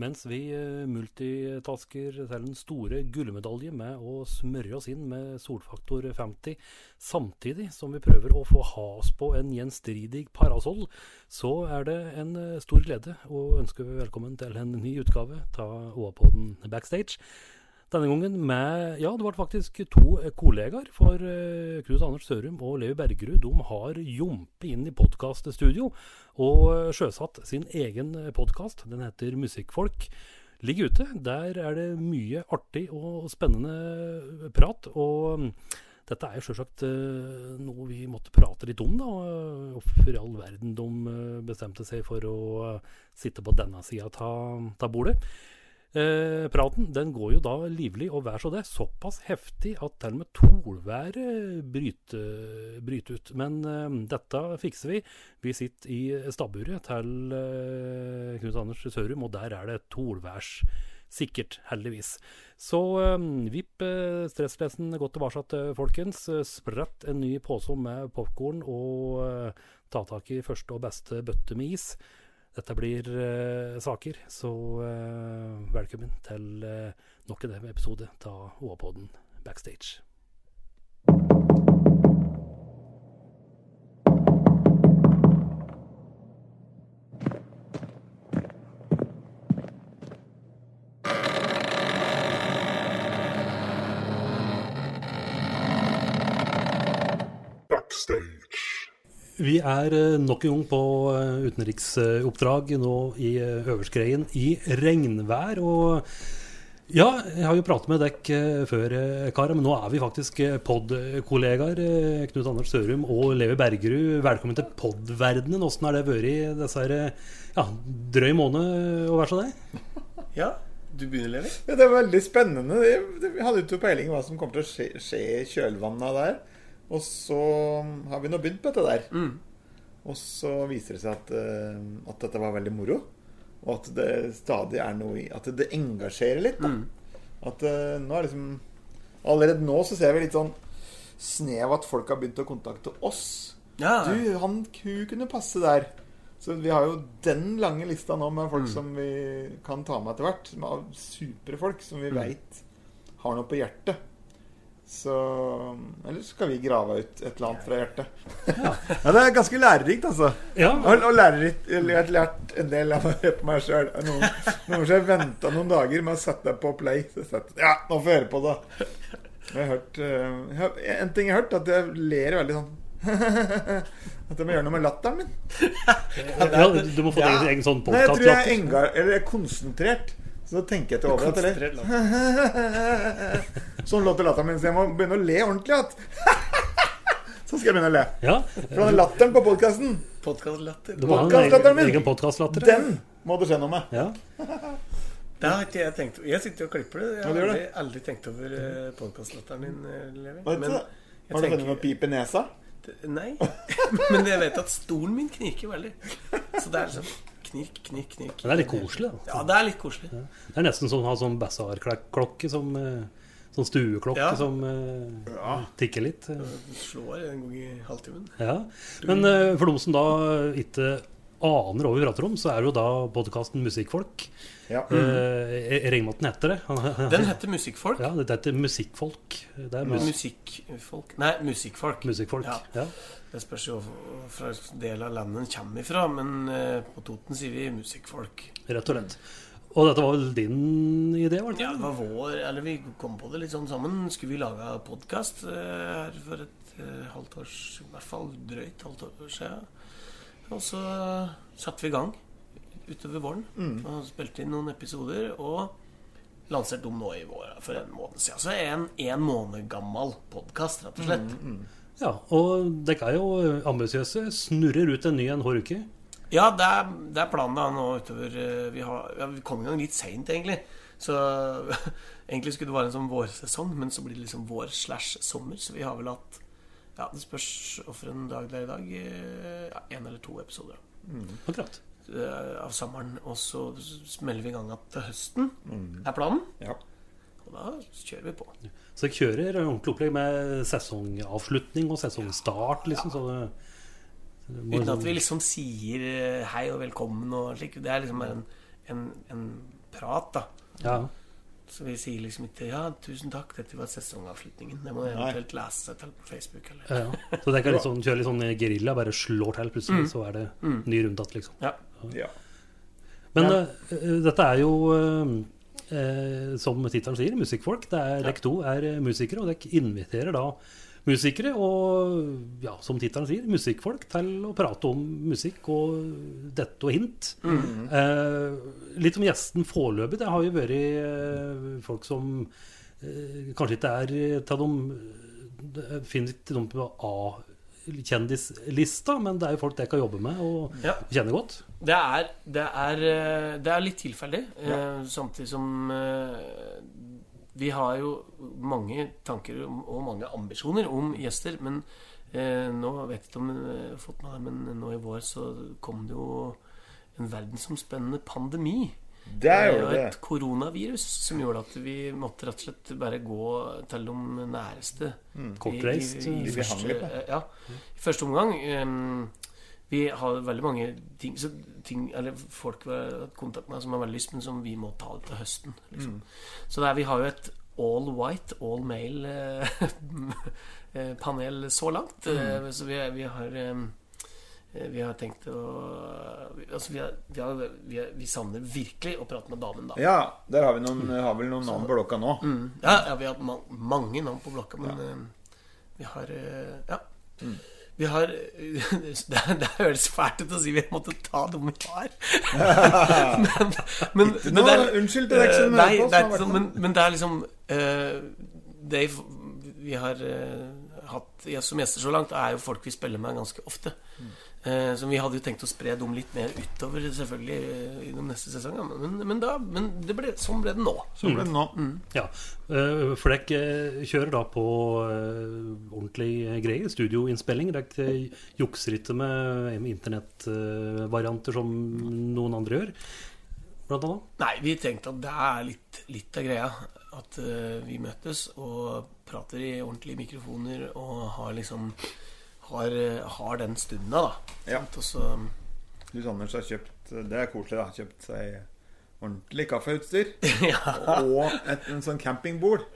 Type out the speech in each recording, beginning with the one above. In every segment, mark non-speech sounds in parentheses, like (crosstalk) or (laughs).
Mens vi eh, multitasker selv den store gullmedalje med å smøre oss inn med solfaktor 50, samtidig som vi prøver å få has på en gjenstridig parasoll, så er det en eh, stor glede å ønske velkommen til en ny utgave av OA-podden Backstage. Denne gangen med Ja, det ble faktisk to eh, kollegaer. For eh, Knut Anders Sørum og Levi Bergerud de har jumpet inn i podkaststudio og eh, sjøsatt sin egen podkast. Den heter Musikkfolk. Ligger ute. Der er det mye artig og spennende prat. Og mm, dette er sjølsagt eh, noe vi måtte prate litt om, da. Hvorfor i all verden de bestemte seg for å sitte på denne sida av bordet. Eh, praten den går jo da livlig og vær så det, såpass heftig at til og med tolværet bryter, bryter ut. Men eh, dette fikser vi. Vi sitter i stabburet til eh, Knut Anders Sørum, og der er det tolværs. Sikkert, heldigvis. Så eh, vipp stresslesen, stresslessen godt tilbake, eh, folkens. Eh, Sprett en ny pose med popkorn, og eh, ta tak i første og beste bøtte med is. Dette blir eh, saker, så eh, velkommen til eh, nok en episode av OA-podden Backstage. Vi er eh, nok en gang på eh, utenriksoppdrag nå i eh, Øverskreien i regnvær. Og ja, jeg har jo pratet med eh, før, karer, men nå er vi faktisk pod-kollegaer. Knut Anders Sørum og Levi Bergerud. Velkommen til pod-verdenen. Åssen har det vært i disse her, ja, drøy måned å være så deg? (laughs) Ja, du begynner, Levi. Ja, det er veldig spennende. Vi hadde jo ikke peiling hva som kommer til å skje, skje i kjølvannet der. Og så har vi nå begynt på dette der. Mm. Og så viser det seg at, eh, at dette var veldig moro. Og at det stadig er noe i At det engasjerer litt. Mm. At eh, nå er liksom Allerede nå så ser vi litt sånn snev at folk har begynt å kontakte oss. Ja. Du, han hun kunne passe der. Så vi har jo den lange lista nå med folk som vi kan ta med etter hvert. Er supre folk som vi Mm. veit har noe på hjertet. Så Eller skal vi grave ut et eller annet fra hjertet? Ja, det er ganske lærerikt, altså. Ja, Og, og lærerikt Jeg har lært en del av å høre på meg sjøl. Noen ganger har jeg venta noen dager med å sette deg på play. Så setter, ja, nå får jeg høre på det. Jeg har hørt eh, jeg En ting jeg har hørt, at jeg ler veldig sånn (laughs) At jeg må gjøre noe med latteren min. ja, du må få Ja. en egen sånn Nei, jeg tror jeg er engar, eller er konsentrert. Så tenker jeg til over at jeg. Sånn låter latteren min, så jeg må begynne å le ordentlig igjen. (laughs) Så skal jeg begynne å le. Ja, For den latteren på podkasten, Podkastlatteren du min. egen den må det skje noe med. Ja. (laughs) Det har ikke jeg tenkt Jeg sitter og klipper det. Jeg har aldri, aldri tenkt over podkastlatteren din, Levi. Du Har du funnet noe pip i nesa? Nei. (laughs) Men jeg vet at stolen min kniker veldig. Så det er sånn knirk, knirk, knirk. Men det er litt koselig, da. Ja, det er litt koselig. Det er nesten som å ha sånn basarklokke, som eh, Sånn stueklokke Ja. som ja. tikker litt. Det Slår en gang i halvtimen. Ja. Men eh, for de som da ikke aner hva vi prater om, så er det jo da podkasten Musikkfolk. Ja. Eh, jeg regner med at den heter det. Den heter Musikkfolk. Ja, det heter Musikkfolk. Det er mus Musikkfolk Nei, Musikkfolk. musikkfolk. Ja. Ja. Det spørs jo fra hvilken del av landet den kommer ifra, men eh, på Toten sier vi musikkfolk. Rett og slett. Og dette var vel din idé? var det Ja, det var vår Eller vi kom på det litt sånn sammen. Skulle vi lage podkast her for et eh, halvt års I hvert fall drøyt halvt år siden. Og så satte vi i gang utover våren og spilte inn noen episoder. Og lanserte dem nå i vår for en måned siden. Så en en måned gammel podkast, rett og slett. Ja, og dere er jo ambisiøse. Snurrer ut en ny en hver uke. Ja, det er, det er planen da nå utover eh, Vi, har, ja, vi kom i gang litt seint, egentlig. Så (laughs) egentlig skulle det være en sånn vårsesong, men så blir det liksom vår slash sommer. Så vi har vel hatt Ja, det spørs hvorfor en dag det er i dag. Ja, Én eller to episoder Akkurat. eh, av sommeren. Og så smeller vi i gang igjen til høsten, er planen. Ja. Og da kjører vi på. Så dere kjører ordentlig opplegg med sesongavslutning og sesongstart, liksom. Så det, det Uten at vi liksom sier eh, hei og velkommen og slik. Det er liksom bare en, en, en prat, da. Ja. Så vi sier liksom ikke 'ja, tusen takk, dette var sesongavslutningen'. Det må jeg eventuelt lese seg til på Facebook. Eller. Ja, ja. Så det kan (laughs) litt sånn, kjøre litt sånn gerilja, bare slår til plutselig, så er det ny runde igjen, liksom. Ja. ja. Men eh, dette er jo, uh, uh, som tittelen sier, musikkfolk. Det er, Dere to er musikere, og dere inviterer da musikere og, ja, som tittelen sier, musikkfolk til å prate om musikk og dette og hint. Eh, litt om gjesten foreløpig. Det har jo vært eh, folk som eh, kanskje ikke er til de finner ikke de på A-kjendislista, men det er jo folk dere kan jobbe med og Ja. kjenner godt. Det er, det er, eh, det er litt tilfeldig, eh, samtidig som eh, vi har jo mange tanker og mange ambisjoner om gjester. Men eh, nå vet jeg ikke om jeg har fått med det, men nå i vår så kom det jo en verdensomspennende pandemi. Det er Eh, jo det. et koronavirus som gjorde at vi måtte rett og slett bare gå til de næreste. Kortreist, I, i, i, vi hang første, ja, I første omgang. em, vi har veldig mange ting, så ting Eller folk vi har hatt kontakt med som har veldig lyst, men som vi må ta til høsten. Liksom. Mm. Så det er, vi har jo et all white, all male eh, (laughs) panel så langt. Mm. Eh, Så vi, vi har eh, vi har tenkt å Altså, vi, har, vi, har, vi, har, vi savner virkelig å prate med damen, da. Ja, der har vi noen, har vel noen navn på blokka nå. Mm. Ja, ja, vi har ma mange navn på blokka, men ja. vi har eh, Ja. Mm. Vi har (laughs) det, det høres fælt ut å si vi måtte ta dem vi har. (laughs) men, men, men det er- unnskyld til deg som eh, hører på, sånn, men, men det er liksom uh, Det vi har uh, hatt som gjester så langt, er jo folk vi spiller med ganske ofte. Mm. Eh, så vi hadde jo tenkt å spre dem litt mer utover selvfølgelig gjennom i de neste sesongene. Men, men, da, men det ble, sånn ble det nå. Sånn ble det nå. Ja, eh, for dere eh, kjører da på eh, ordentlige greier, studioinnspilling. Dere eh, jukser ikke med, internettvarianter som noen andre gjør, blant annet. Nei, vi tenkte at det er litt, litt av greia. At eh, vi møtes og prater i ordentlige mikrofoner og har liksom Har, eh, har den stunda, da. Ja. Også, Og så Du Sanders har kjøpt Det er koselig, da. Kjøpt seg ordentlig kaffeutstyr. (laughs) Ja. Og et, en sånn campingbord.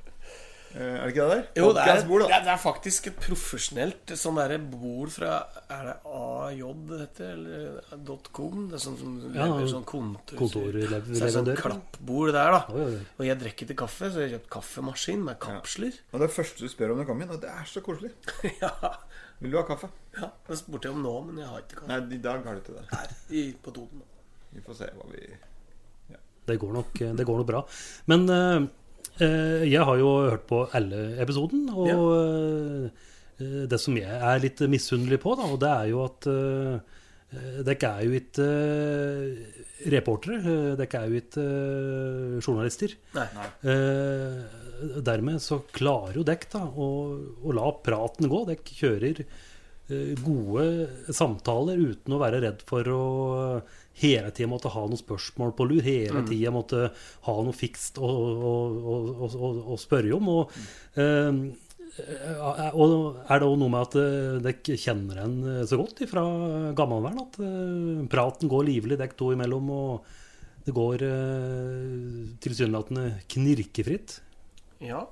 Eh, er det ikke det der? Jo, det er, bord, det, er, faktisk et profesjonelt sånn derre bord fra Er det AJ det heter? Eller .com? Det er sånn som Ja, sånn kontor, kontorleverandør. Så det er sånn klappbord der, da. Oi, oi. Og jeg drikker ikke kaffe, så jeg har kjøpt kaffemaskin med kapsler. Og det første du spør om du kommer inn, og det er så koselig. (laughs) ja. Vil du ha kaffe? ja. Det spurte jeg om nå, men jeg har ikke kaffe. Nei, i dag har du ikke det. Her i, på Toten. Vi får se hva vi Det går nok, det går nok bra. Men eh, eh, jeg har jo hørt på alle episoden, og eh, det som jeg er litt misunnelig på, da, og det er jo at uh, dere er jo ikke eh, reportere. eh, Dere er jo ikke eh, journalister. Nei. Eh, dermed så klarer jo dekk da å, å la praten gå. Dekk kjører eh, gode samtaler uten å være redd for å hele tida måtte ha noen spørsmål på lur. Hele tida måtte ha noe fikst å, å, å, å, spørre om. Og, eh, og er det òg noe med at eh, dere kjenner en så godt fra gammelvern at eh, praten går livlig dekk to imellom, og det går eh, tilsynelatende knirkefritt? Ja,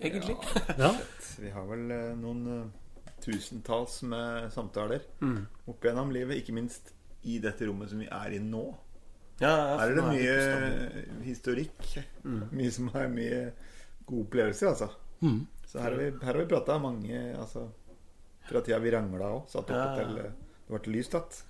egentlig. (laughs) Ja. Vi har vel eh, noen eh, tusentalls med samtaler Mm. opp gjennom livet. Ikke minst i dette rommet som vi er i nå. Ja, Her er det mye historikk. Mm. Mye som er mye gode opplevelser, altså. Mm. Så her har vi, her har vi prata mange altså, Fra tida vi rangla òg. Satt oppe Ja, ja. til eh, ble lyst igjen.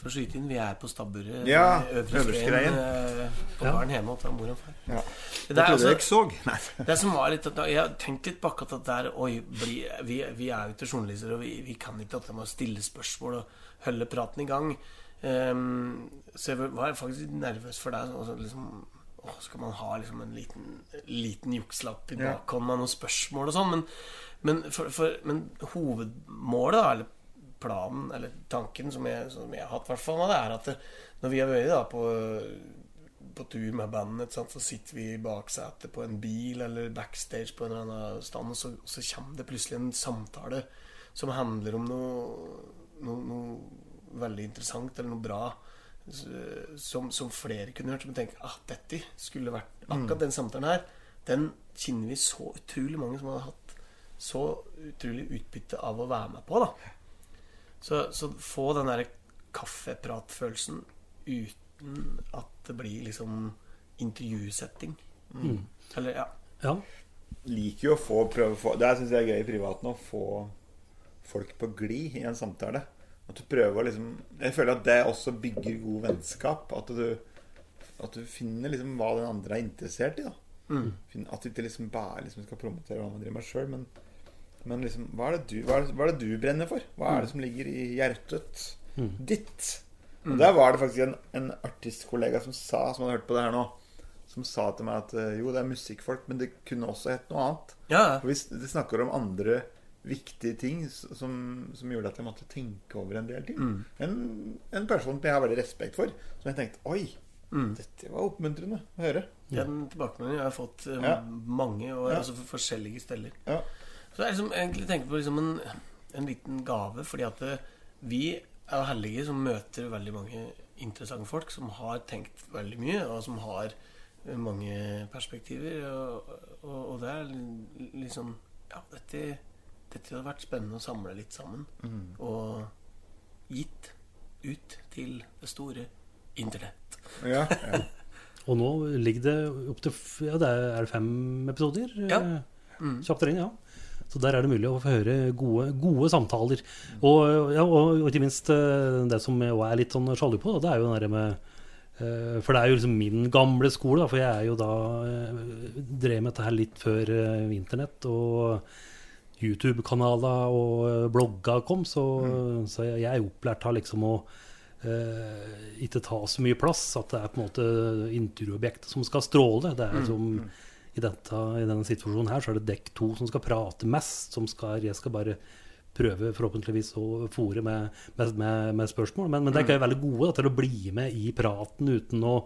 For å skyte inn, vi er på stabburet. Ja, i Øvre Øvre Skreien. Skreien. eh, På Ja. gården hjemme hos mor og far. Ja. Det Det er trodde altså- jeg ikke så. (laughs) Nei. Det som var litt Jeg har tenkt litt på akkurat det der Oi, bli, vi, vi er jo ikke journalister, og vi, vi kan ikke at de må stille spørsmål og holde praten i gang. Um, så jeg var faktisk litt nervøs for deg. Altså, liksom, åh, skal man ha liksom en liten, liten jukslapp i Ja. bakhånd med noen spørsmål og sånn? Men, men, for, for, men hovedmålet, da, eller planen, eller tanken som jeg, som jeg har hatt, hvert fall, er at når vi har vært da på på tur med bandet, sant? så sitter vi i baksetet på en bil eller backstage på en eller annen stand, og så, så kommer det plutselig en samtale som handler om noe, noe, noe veldig interessant eller noe bra. Som, som flere kunne hørt. Som tenker ah, dette skulle vært Akkurat den samtalen her, den kjenner vi så utrolig mange som har hatt så utrolig utbytte av å være med på. da Så, så få den derre kaffepratfølelsen uten at det blir liksom intervjusetting. Eller ja. Ja. liker jo å få prøve å få Det syns jeg er gøy i privaten, å få folk på glid i en samtale. At du prøver å liksom Jeg føler at det også bygger god vennskap. At du, at du finner liksom hva den andre er interessert i. da Mm. At du ikke liksom bare liksom skal promotere hva man driver med sjøl, men, men liksom hva er, det du, hva, er det, hva er det du brenner for? Hva er det som ligger i hjertet ditt? Og der var det faktisk en, en artistkollega som sa, som hadde hørt på det her nå, som sa til meg at eh, jo, det er musikkfolk, men det kunne også hett noe annet. Ja, Og hvis de snakker om andre viktige ting som, som gjorde at jeg måtte tenke over en del ting. En, en person som jeg har veldig respekt for, som jeg tenkte Oi, dette var oppmuntrende å høre. Den tilbakemeldingen jeg har fått eh, Ja. mange, og Ja. altså for forskjellige steder. Ja. Så jeg liksom egentlig tenker på liksom en, en liten gave, fordi at eh, vi er heldige som møter veldig mange interessante folk som har tenkt veldig mye, og som har eh, mange perspektiver. Og, og, og det er liksom Ja, dette, dette hadde vært spennende å samle litt sammen. Og gitt ut til det store internett. Ja, ja. (laughs) Og nå ligger det opp til ja, det er, fem episoder? Ja. Mm. Kjapt inn, ja. Så der er det mulig å få høre gode, gode samtaler. Og, ja, og, ikke minst eh, det som jeg er litt sånn sjalu på, det er jo derre med eh, For det er jo liksom min gamle skole, for jeg er jo da eh, drev med dette her litt før internett. Og YouTube-kanaler og blogger kom, så, så jeg, jeg er opplært av liksom å eh, ikke ta så mye plass. At det er på en måte intervjuobjektet som skal stråle. Det er som i, dette, I denne situasjonen her så er det dekk to som skal prate mest. Som skal, jeg skal bare prøve forhåpentligvis å fòre med, med, med, med spørsmål. Men, men dekk er jo veldig gode da, til å bli med i praten uten å,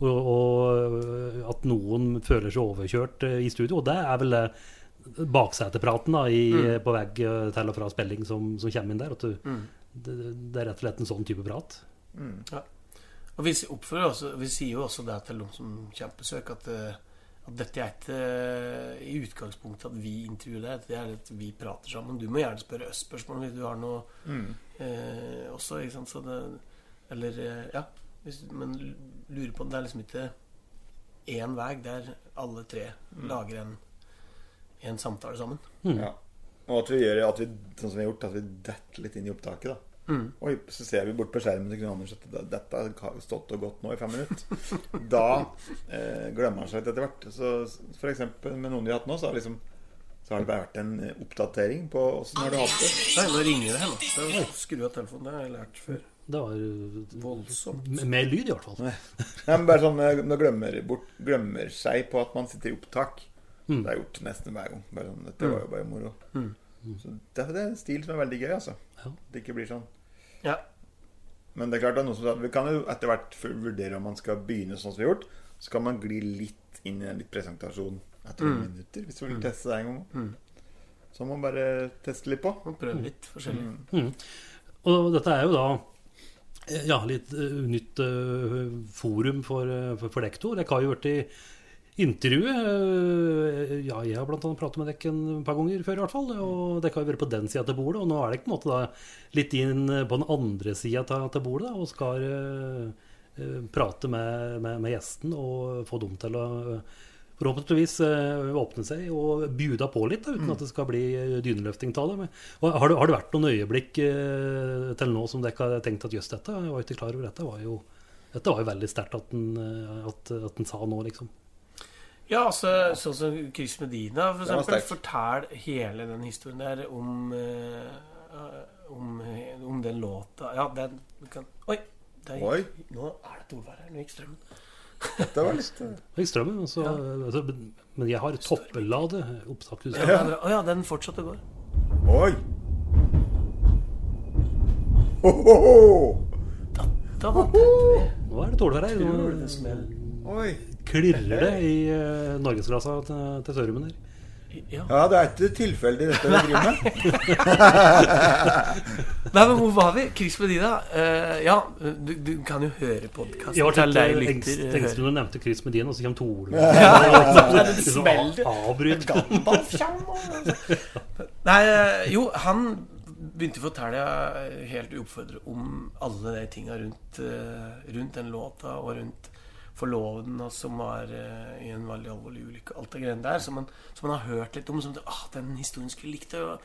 å, å, at noen føler seg overkjørt eh, i studio. Og det er vel det baksetepraten da, i, på vegg eh, til og fra spilling som, som kommer inn der. At du, det, det er rett og slett en sånn type prat. Ja. Og vi også, vi sier jo også det til de som kommer på besøk, at, eh, at dette er ikke eh, i utgangspunktet at vi intervjuer deg, det er at vi prater sammen. Du må gjerne spørre oss spørsmål hvis du har noe eh, også, ikke sant. Så det, eller eh, ja. Hvis, men lurer på det er liksom ikke én vei der alle tre lager en, en samtale sammen. Ja. Og at vi gjør at vi, sånn som vi har gjort, at vi detter litt inn i opptaket. da Oi, så ser vi bort på skjermen til Anders at dette har stått og gått nå i fem minutter. (laughs) Da eh, glemmer han seg litt etter hvert. Så for eksempel med noen vi har hatt nå, så har, liksom, så har det bare vært en eh, oppdatering på åssen har du hatt det. Nei, nå ringer det her Skru av telefonen. Det har jeg lært før. Det var eh, Voldsomt. Mer lyd, i hvert fall. Nei, men bare sånn Nå glemmer, bort, glemmer seg på at man sitter i opptak. Det er gjort nesten hver gang. Bare sånn, dette var jo bare moro. Så det, det er en stil som er veldig gøy, altså. Ja. Det ikke blir sånn. Ja. Men det er klart det er noen som Vi kan jo etter hvert vurdere om man skal begynne sånn som vi har gjort. Så kan man gli litt inn i en litt presentasjon etter noen minutter. Hvis du vil teste det en gang. Så må man bare teste litt på. Og prøve litt forskjellig. Og dette er jo da eh, ja, litt uh, nytt uh, forum for, uh, for, for lektor. Jeg har jo vært i intervjuet. eh, ja, jeg har blant annet pratet med dere en par ganger før, i hvert fall. Og dere har jo vært på den sida til bordet. Og nå er dere på en måte da litt inn eh, på den andre sida til, bordet da, og skal eh, prate med, med, med gjesten og få dem til å forhåpentligvis åpne seg og bjuda på litt, da, uten at det skal bli dyneløfting av det. Har, det har det vært noen øyeblikk eh, til nå som dere har tenkt at jøss, dette jeg var ikke klar over dette? var jo dette var jo veldig sterkt at den, at, at den sa nå, liksom. Ja, altså, sånn som Chris Medina, for eksempel, Fortell hele den historien der om, eh, om, om den låta Ja, den kan, Oi! Der, Oi. nå er det et ordvær her. Nå gikk strømmen. Det var litt eh, Det gikk strømmen, altså, ja. altså, men jeg har toppelade opptak. Å Ja. Å ja, den fortsatte å gå. Oi! Ho, ho, ho! Da var det Nå er det tålvær her. Nå. Oi. Klirrer det i uh, norgesklassa til, til Sørumen her. Ja. Ja, det er ikke tilfeldig dette vi driver med. Nei, (laughs) men hvor var vi? Chris Medina. Uh, ja, du, du kan jo høre podkasten Jeg var litt engst- du nevnte Chris Medina, og så kommer Tore. (laughs) det Liksom smeller. av- Avbryt. Nei, eh, jo, han begynte å fortelle helt uoppfordret om alle de tinga rundt, eh, rundt den låta og rundt forloveden hans som var eh, i en veldig alvorlig ulykke. Alt det greiene der som man, som man har hørt litt om. Som ah, den historien skulle likt å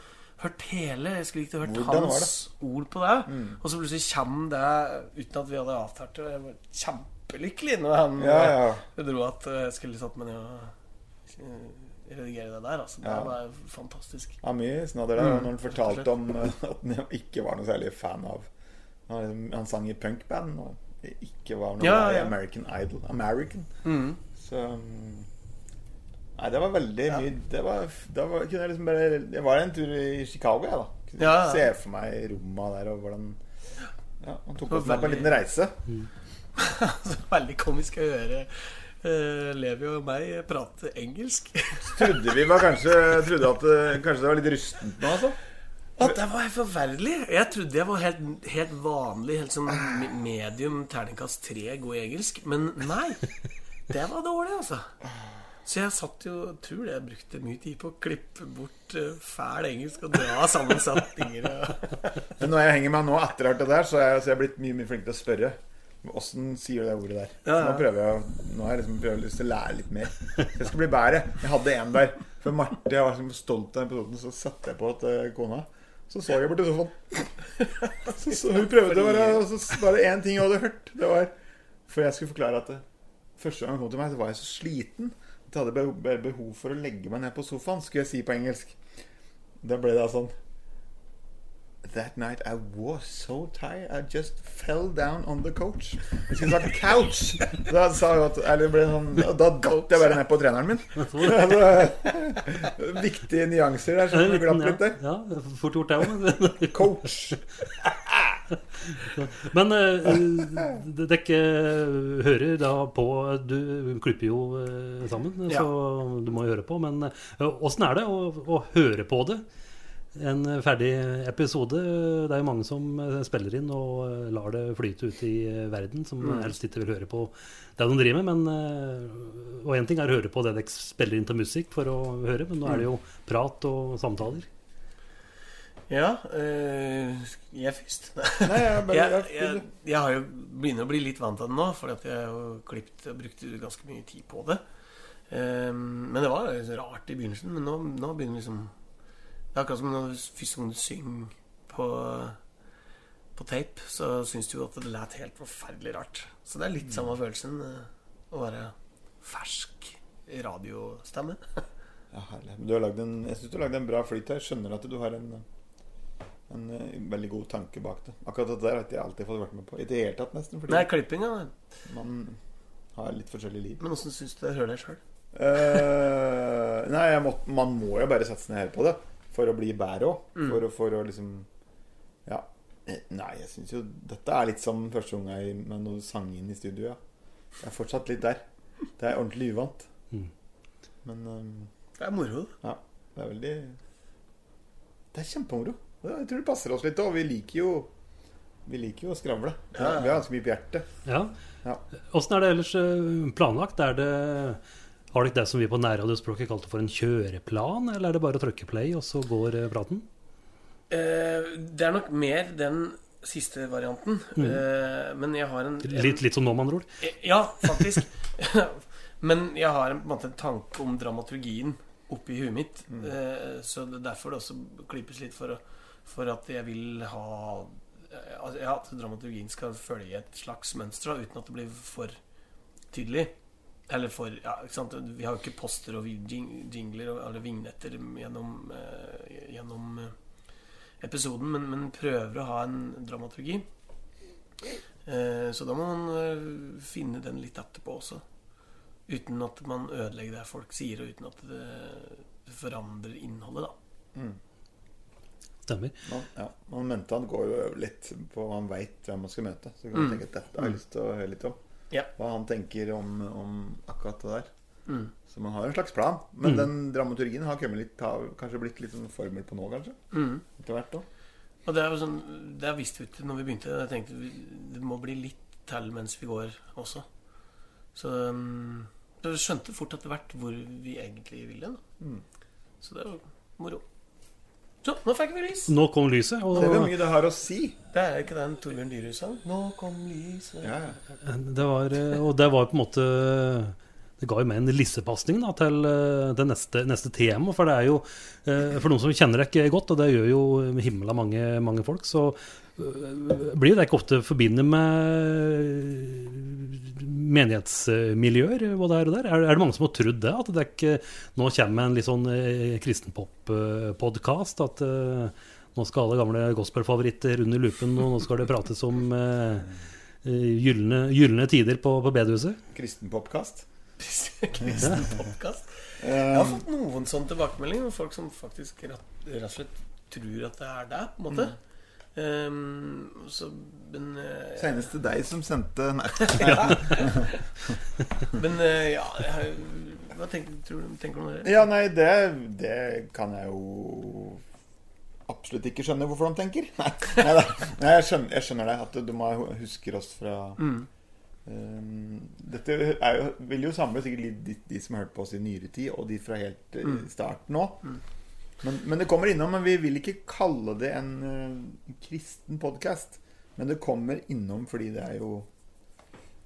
hørt hele. Jeg skulle likt å hørt Hvordan hans ord på det. Og så plutselig kommer det uten at vi hadde avtalt det. Jeg var kjempelykkelig når han Ja, ja. eh, dro at eh, jeg skulle satt meg ned og eh, redigere det der. Altså. Det Ja. var fantastisk. Ja, mye snadder der. Mm, Når han Mm, fortalte om (laughs) at han ikke var noe særlig fan av Han, han sang i punkband og ikke var noe Ja, ja. i ja. American Idol. American. Mm. Så um, Nei, det var veldig mye Det var, det var, kunne jeg liksom bare Jeg var en tur i Chicago, jeg, da. Kunne Ja, ja. se for meg romma der og hvordan Ja, Han tok oss med på en liten reise. (laughs) Så veldig komisk å høre uh, Levi og meg prate engelsk. Trodde vi var kanskje Trodde at det, kanskje det var litt rustent nå, altså. Å, det var helt forferdelig. Jeg trodde jeg var helt, helt vanlig, helt sånn medium terningkast tre god engelsk. Men nei. Det var dårlig, altså. Så jeg satt jo tror det jeg brukte mye tid på å klippe bort eh, fæl engelsk og dra sammen setninger. (laughs) Men når jeg henger meg nå etter alt det der, så er jeg, så er blitt mye, mye flink til å spørre. Åssen sier du det ordet der? Ja, Så nå prøver jeg Nå har jeg liksom prøver lyst til å lære litt mer. Jeg skal bli bedre. Jeg hadde en der. For Marte, jeg var så stolt av den episoden, så satte jeg på til kona. Så så jeg bort i sofaen. (laughs) Så, så hun prøvde å være Bare så var én ting hun hadde hørt. Det var For jeg skulle forklare at det, første gang hun kom til meg, så var jeg så sliten at jeg hadde be- be- behov for å legge meg ned på sofaen, skulle jeg si på engelsk. Da ble det sånn That night I was so tired I just fell down on the coach. Jeg skulle sagt couch. Da sa jeg at Eller ble sånn Da datt jeg bare ned på treneren min. (laughs) Viktige nyanser der som glapp litt der. Ja, fort gjort, (laughs) (laughs) det òg. Coach. Men uh, dere hører da på Du klipper jo eh, sammen, Ja. så du må høre på. Men åssen er det å, å høre på det? En ferdig episode. Det er jo mange som eh, spiller inn og eh, lar det flyte ut i eh, verden, som Mm. helst ikke vil høre på det de driver med. Men, og én ting er å høre på det de spiller inn til musikk for å høre, men nå er det jo prat og samtaler. Ja øh, Jeg først. Nei, jeg bare (laughs) jeg, jeg, jeg, har jo begynner å bli litt vant til det nå, for jeg har jo klippet og brukt ganske mye tid på det. Um, men det var rart i begynnelsen. Men nå, nå begynner liksom Det er akkurat som når første gang du synger på, på tape, så syns du jo at det lät helt forferdelig rart. Så det er litt samme følelsen eh, å være fersk radiostemme. (laughs) Ja, herlig. Du har lagd en, jeg syns du har lagd en bra flyt her. Skjønner at du har en, en eh, veldig god tanke bak det. Akkurat det der har ikke jeg alltid fått vært med på. I det hele tatt, nesten. Fordi Nei, klippinga man har litt forskjellig liv. Men åssen syns du det hører deg sjøl? Uh, nei, jeg må, man må jo bare sette seg ned her på det for å bli bedre òg. Mm. For, for å liksom Ja. Nei, jeg syns jo dette er litt som første gang jeg med noe sang inn i studio. Ja. Jeg er fortsatt litt der. Det er ordentlig uvant. Mm. Men um, Det er moro. ja, det er veldig Det er kjempemoro. Ja, Jeg tror det passer oss litt òg. Vi liker jo Vi liker jo å skravle. Vi har vi har ganske mye på hjertet. Ja. Ja. Er det ellers eh, planlagt? Er det, har dere det som vi på nærradiospråket kalte for en kjøreplan, eller er det bare å trykke play, og så går eh, praten? Uh, det er nok mer den siste varianten. Eh, men jeg har en, en Litt, litt som nå, med andre ord? Ja, faktisk. (laughs) men jeg har en, på en måte en tanke om dramaturgien oppi huet mitt. Eh, så det er derfor det også klippes litt for, for at jeg vil ha altså, Ja, at dramaturgien skal følge et slags mønster, da, uten at det blir for tydelig. Eller for ja, ikke sant? Vi har jo ikke poster og jingler og, eller vignetter gjennom, eh, gjennom eh, episoden, men, men prøver å ha en dramaturgi. Eh, så da må man eh, finne den litt etterpå også. Uten at man ødelegger det folk sier, og uten at det, forandrer innholdet, da. Stemmer. Man, ja, man mente han går jo litt på han veit hvem man skal møte. Så kan man tenke at dette har jeg lyst til å høre litt om. Ja. Hva han tenker om, om akkurat det der. Mm. Så man har en slags plan. Men den dramaturgien har litt, har kanskje blitt litt sånn formel på nå, kanskje? Mm. Etter hvert òg. Og det er jo sånn Det visste vi ikke når vi begynte. Jeg tenkte vi, det må bli litt til mens vi går også. Så um, vi skjønte fort etter hvert hvor vi egentlig ville. Da. Så det var moro. Så, nå fikk vi lys. Nå kom lyset, og Det er mye det har å si. Det er ikke den Torbjørn Dyrhus-sang? Nå kom lyset. Ja, ja. det var, eh, og det var på en måte Det ga jo meg en lissepasning da, til eh, det neste, neste tema. For det er jo eh, For noen som kjenner ikke godt, og det gjør jo himla mange, mange folk, så eh, blir det ikke ofte forbundet med menighetsmiljøer og der og der. Er, det mange som har trodd det? At det ikke nå kommer en litt sånn eh, kristenpop-podkast? At eh, nå skal alle gamle gospelfavoritter under lupen, og nå skal det prates om eh, eh, gylne, gylne tider på, på bedehuset? Kristen popkast. Kristen podkast. Jeg har fått noen sånne tilbakemeldinger. Folk som faktisk rett, og slett tror at det er deg, på en måte. Um, så, men uh, Senest til deg som sendte Nei. (laughs) Men uh, ja jeg, Hva tenker, tror, du- tenker du om det? Ja, nei, det, det kan jeg jo absolutt ikke skjønne hvorfor de tenker. Nei, nei, nei jeg, skjønner, jeg skjønner det. At de husker oss fra um, Dette er jo, vil jo samle sikkert litt de, de som har hørt på oss i nyere tid, og de fra helt uh, starten Mm. Men, men det kommer innom. Men vi vil ikke kalle det en uh, kristen podkast. Men det kommer innom fordi det er jo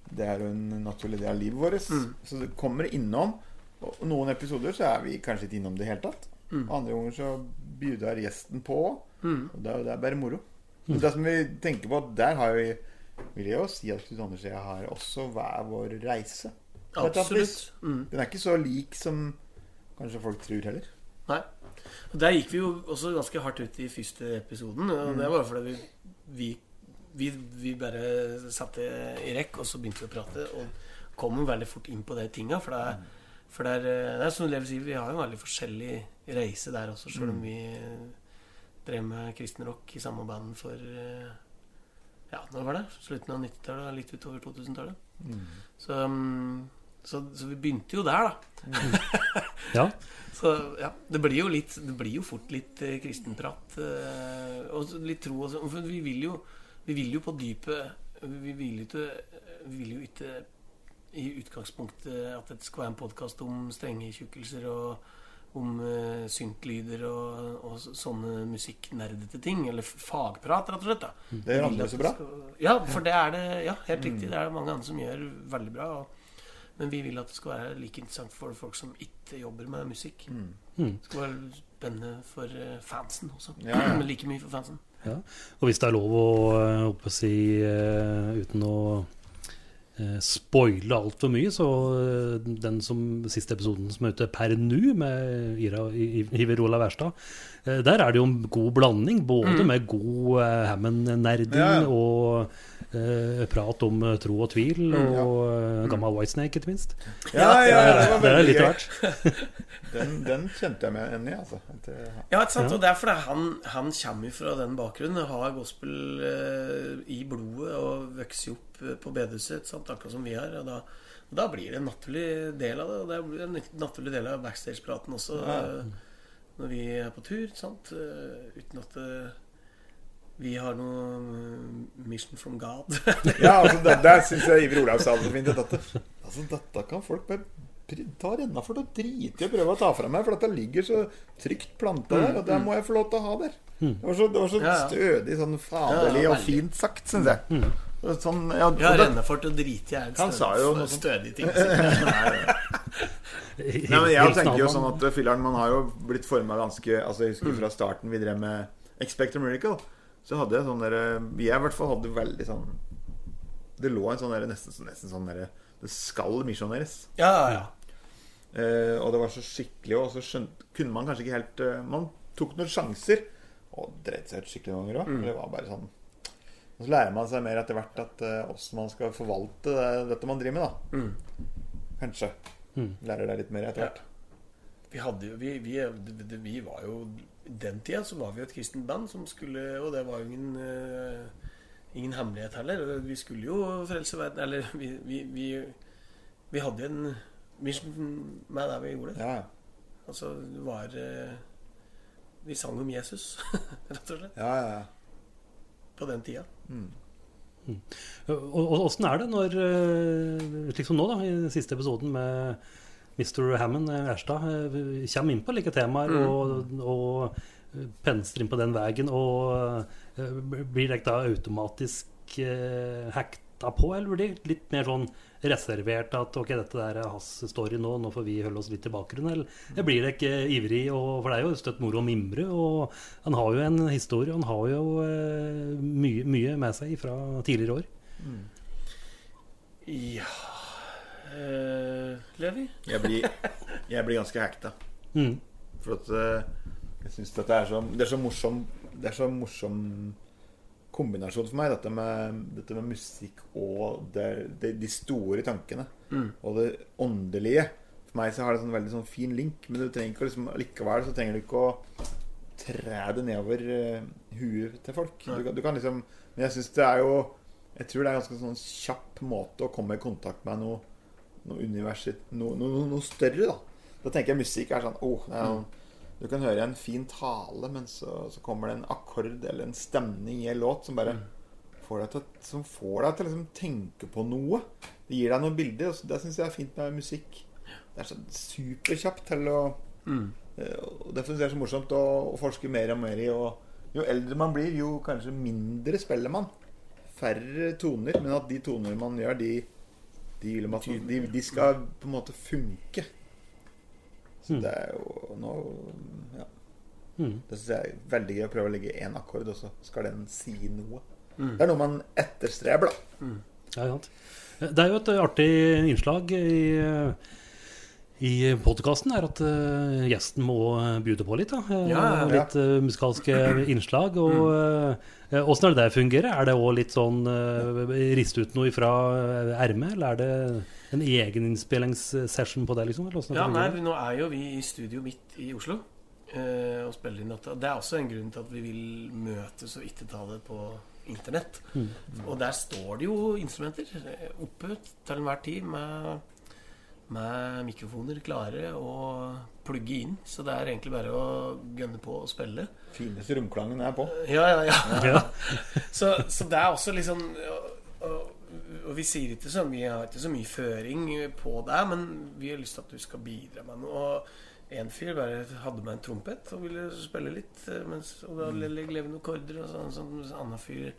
Det er jo en naturlig del av livet vårt. Så det kommer innom. Og noen episoder så er vi kanskje ikke innom det i hele tatt. Og andre ganger så bjuder gjesten på. Og det er, det er bare moro. Men det som vi tenker på, der har vi vil jeg jo si at Knut Anders og jeg har også hver vår reise. Absolutt. Mm. Den er ikke så lik som kanskje folk tror heller. Nei. Og Der gikk vi jo også ganske hardt ut i første episoden. Og det var fordi vi, vi, vi, vi bare satte i rekk, og så begynte vi å prate. Og kom veldig fort inn på de tinga. For, det er, for det er, det er som Lev sier, vi har jo en veldig forskjellig reise der også, sjøl om vi drev med kristen rock i samme band for eh, Ja, når var det? Slutten av 90-tallet, litt utover 2000-tallet. Så, um, så, så vi begynte jo der, da. Ja. (laughs) Så ja, det blir jo litt Det blir jo fort litt eh, kristenprat. Eh, og litt tro og sånn. For vi vil jo Vi vil jo på dypet Vi vil jo ikke Vi vil jo ikke i utgangspunktet at det skal være en podkast om strenge tjukkelser og om uh, syntlyder og, og sånne musikknerdete ting. Eller fagprat, rett og slett. da Det gjør andre så bra. skal- Ja, for det er det Ja, helt riktig. Det er det mange andre som gjør veldig bra. Og, men vi vil at det skal være like interessant for folk som ikke jobber med musikk. Det skal være spennende for eh, fansen også. Ja, ja. Men like mye for fansen. Ja. Og hvis det er lov å å oppe si eh, uten å eh, spoile altfor mye, så eh, den som siste episoden som er ute per nu, med Ira I- I- Iver Olav Wærstad, eh, der er det jo en god blanding. Både med god uh, Hammond-nerding Ja, ja. og eh, prat om eh, tro og tvil, og eh, gammel Whitesnake, ikke minst. Ja, ja, det var Det er litt av hvert. (laughs) Den, den kjente jeg meg igjen i, altså. Det- Ja, ikke sant? Og det er fordi han, han kommer fra den bakgrunnen. Har gospel eh, i blodet og vokser opp eh, på bedehuset, akkurat som vi har. Og da, da blir det en naturlig del av det. Og det blir en naturlig del av backstage-praten også. eh, Når vi er på tur, sant? Eh, Uten at eh, vi har noe eh, mission from God. (laughs) Ja, altså, det, der syns jeg Iver Olav sa det så fint. at Dette, altså, dette kan folk bare ta renna for. Det driter i å prøve å ta fra meg, for dette ligger så trygt planta der. Og det må jeg få lov til å ha der. Det var så, det var så stødig, sånn faderlig Ja, og fint sagt, syns jeg. Sånn, ja, Ja, Rennefort og drite jeg er Han sa jo noe stødig ting. (laughs) Nei, men jeg tenker jo sånn at uh, Filleren, man har jo blitt forma ganske Altså Jeg husker fra starten vi drev med Expector Miracle. Så hadde jeg sånn derre Jeg i hvert fall hadde veldig sånn Det lå en sånn derre nesten, nesten sånn derre Det skal misjoneres. Ja, ja. Eh, og det var så skikkelig, og så skjønte, kunne man kanskje ikke helt eh, Man tok noen sjanser, og dreit seg ut skikkelig noen ganger òg. Det var bare sånn Og så lærer man seg mer etter hvert at åssen uh, man skal forvalte det, dette man driver med, da. Mm. Kanskje. Mm. Lærer det litt mer etter Ja. hvert. Vi hadde jo vi, vi, vi var jo den tida så var vi et kristent band som skulle Og det var jo ingen uh, Ingen hemmelighet heller. Vi skulle jo frelse verden Eller vi, vi, vi, vi hadde en mission med det vi gjorde. Ja, ja. Altså det var uh, Vi sang om Jesus, (laughs) rett og slett. ja, ja, ja. På den tida. Og og Åssen er det når, eh, slik som nå, da, i den siste episoden med Mr. Hammond eh, Erstad, eh, kommer inn på like temaer og, og eh, pensler inn på den veien, og blir det da automatisk eh, hekta på, eller blir det litt mer sånn reservert at ok, dette der er hans story nå, nå får vi holde oss litt i bakgrunnen, eller eller blir det ikke ivrig, og, for det er jo støtt moro å mimre, og han har jo en historie, han har jo uh, mye, mye med seg fra tidligere år. Ja uh, Levi? (laughs) Jeg blir, jeg blir ganske hekta. Mm. For at uh, jeg syns dette er så Det er så morsom Det er så morsom kombinasjon for meg, dette med, dette med musikk og det, det, de store tankene. Og det åndelige. For meg så har det sånn veldig sånn fin link, men du trenger ikke liksom, likevel så trenger du ikke å tre det nedover eh, huet til folk. Du, du kan liksom Men jeg syns det er jo Jeg tror det er en ganske sånn kjapp måte å komme i kontakt med noe noe no, no, no, større, da. Da tenker jeg musikk er sånn oh, det er sånn, Du kan høre en fin tale, men så, så kommer det en akkord eller en stemning i en låt som bare får deg til, som får deg til å liksom tenke på noe. Det gir deg noen bilder. Og det syns jeg er fint med musikk. Det er så superkjapt til å mm. Og Derfor syns jeg det er så morsomt å, å forske mer og mer i. Og jo eldre man blir, jo kanskje mindre spiller man. Færre toner, men at de toner man gjør, de, de, de, de skal på en måte funke. Så det er jo nå Ja. Det syns jeg er veldig gøy å prøve å legge én akkord, og så skal den si noe. Det er noe man etterstreber, da. Ja, ja. Det er jo et artig innslag i, i podkasten er at uh, gjesten må bjude på litt. da. Eh, Ja, ja, ja. Litt uh, musikalske innslag. Og eh, uh, er det det fungerer? Er det òg litt sånn uh, riste ut noe fra ermet, eller er det en egen innspillingssession på det? liksom? Eller Ja, nei, nå er jo vi i studio midt i Oslo eh, og spiller inn dette. Det er også en grunn til at vi vil møtes og ikke ta det på internett. Og der står det jo instrumenter eh, oppe til enhver tid med, med mikrofoner klare og plugge inn. Så det er egentlig bare å gønne på og spille. Fineste romklangen er på. Ja, ja, ja. Ja. (laughs) Så, så det er også liksom å, og vi sier ikke så mye, har ikke så mye føring på det, men vi har lyst til at du skal bidra med noe. Og en fyr bare hadde med en trompet og ville spille litt, eh, mens, og da legge noen akkorder. Og sånn, sånn, så en annen fyr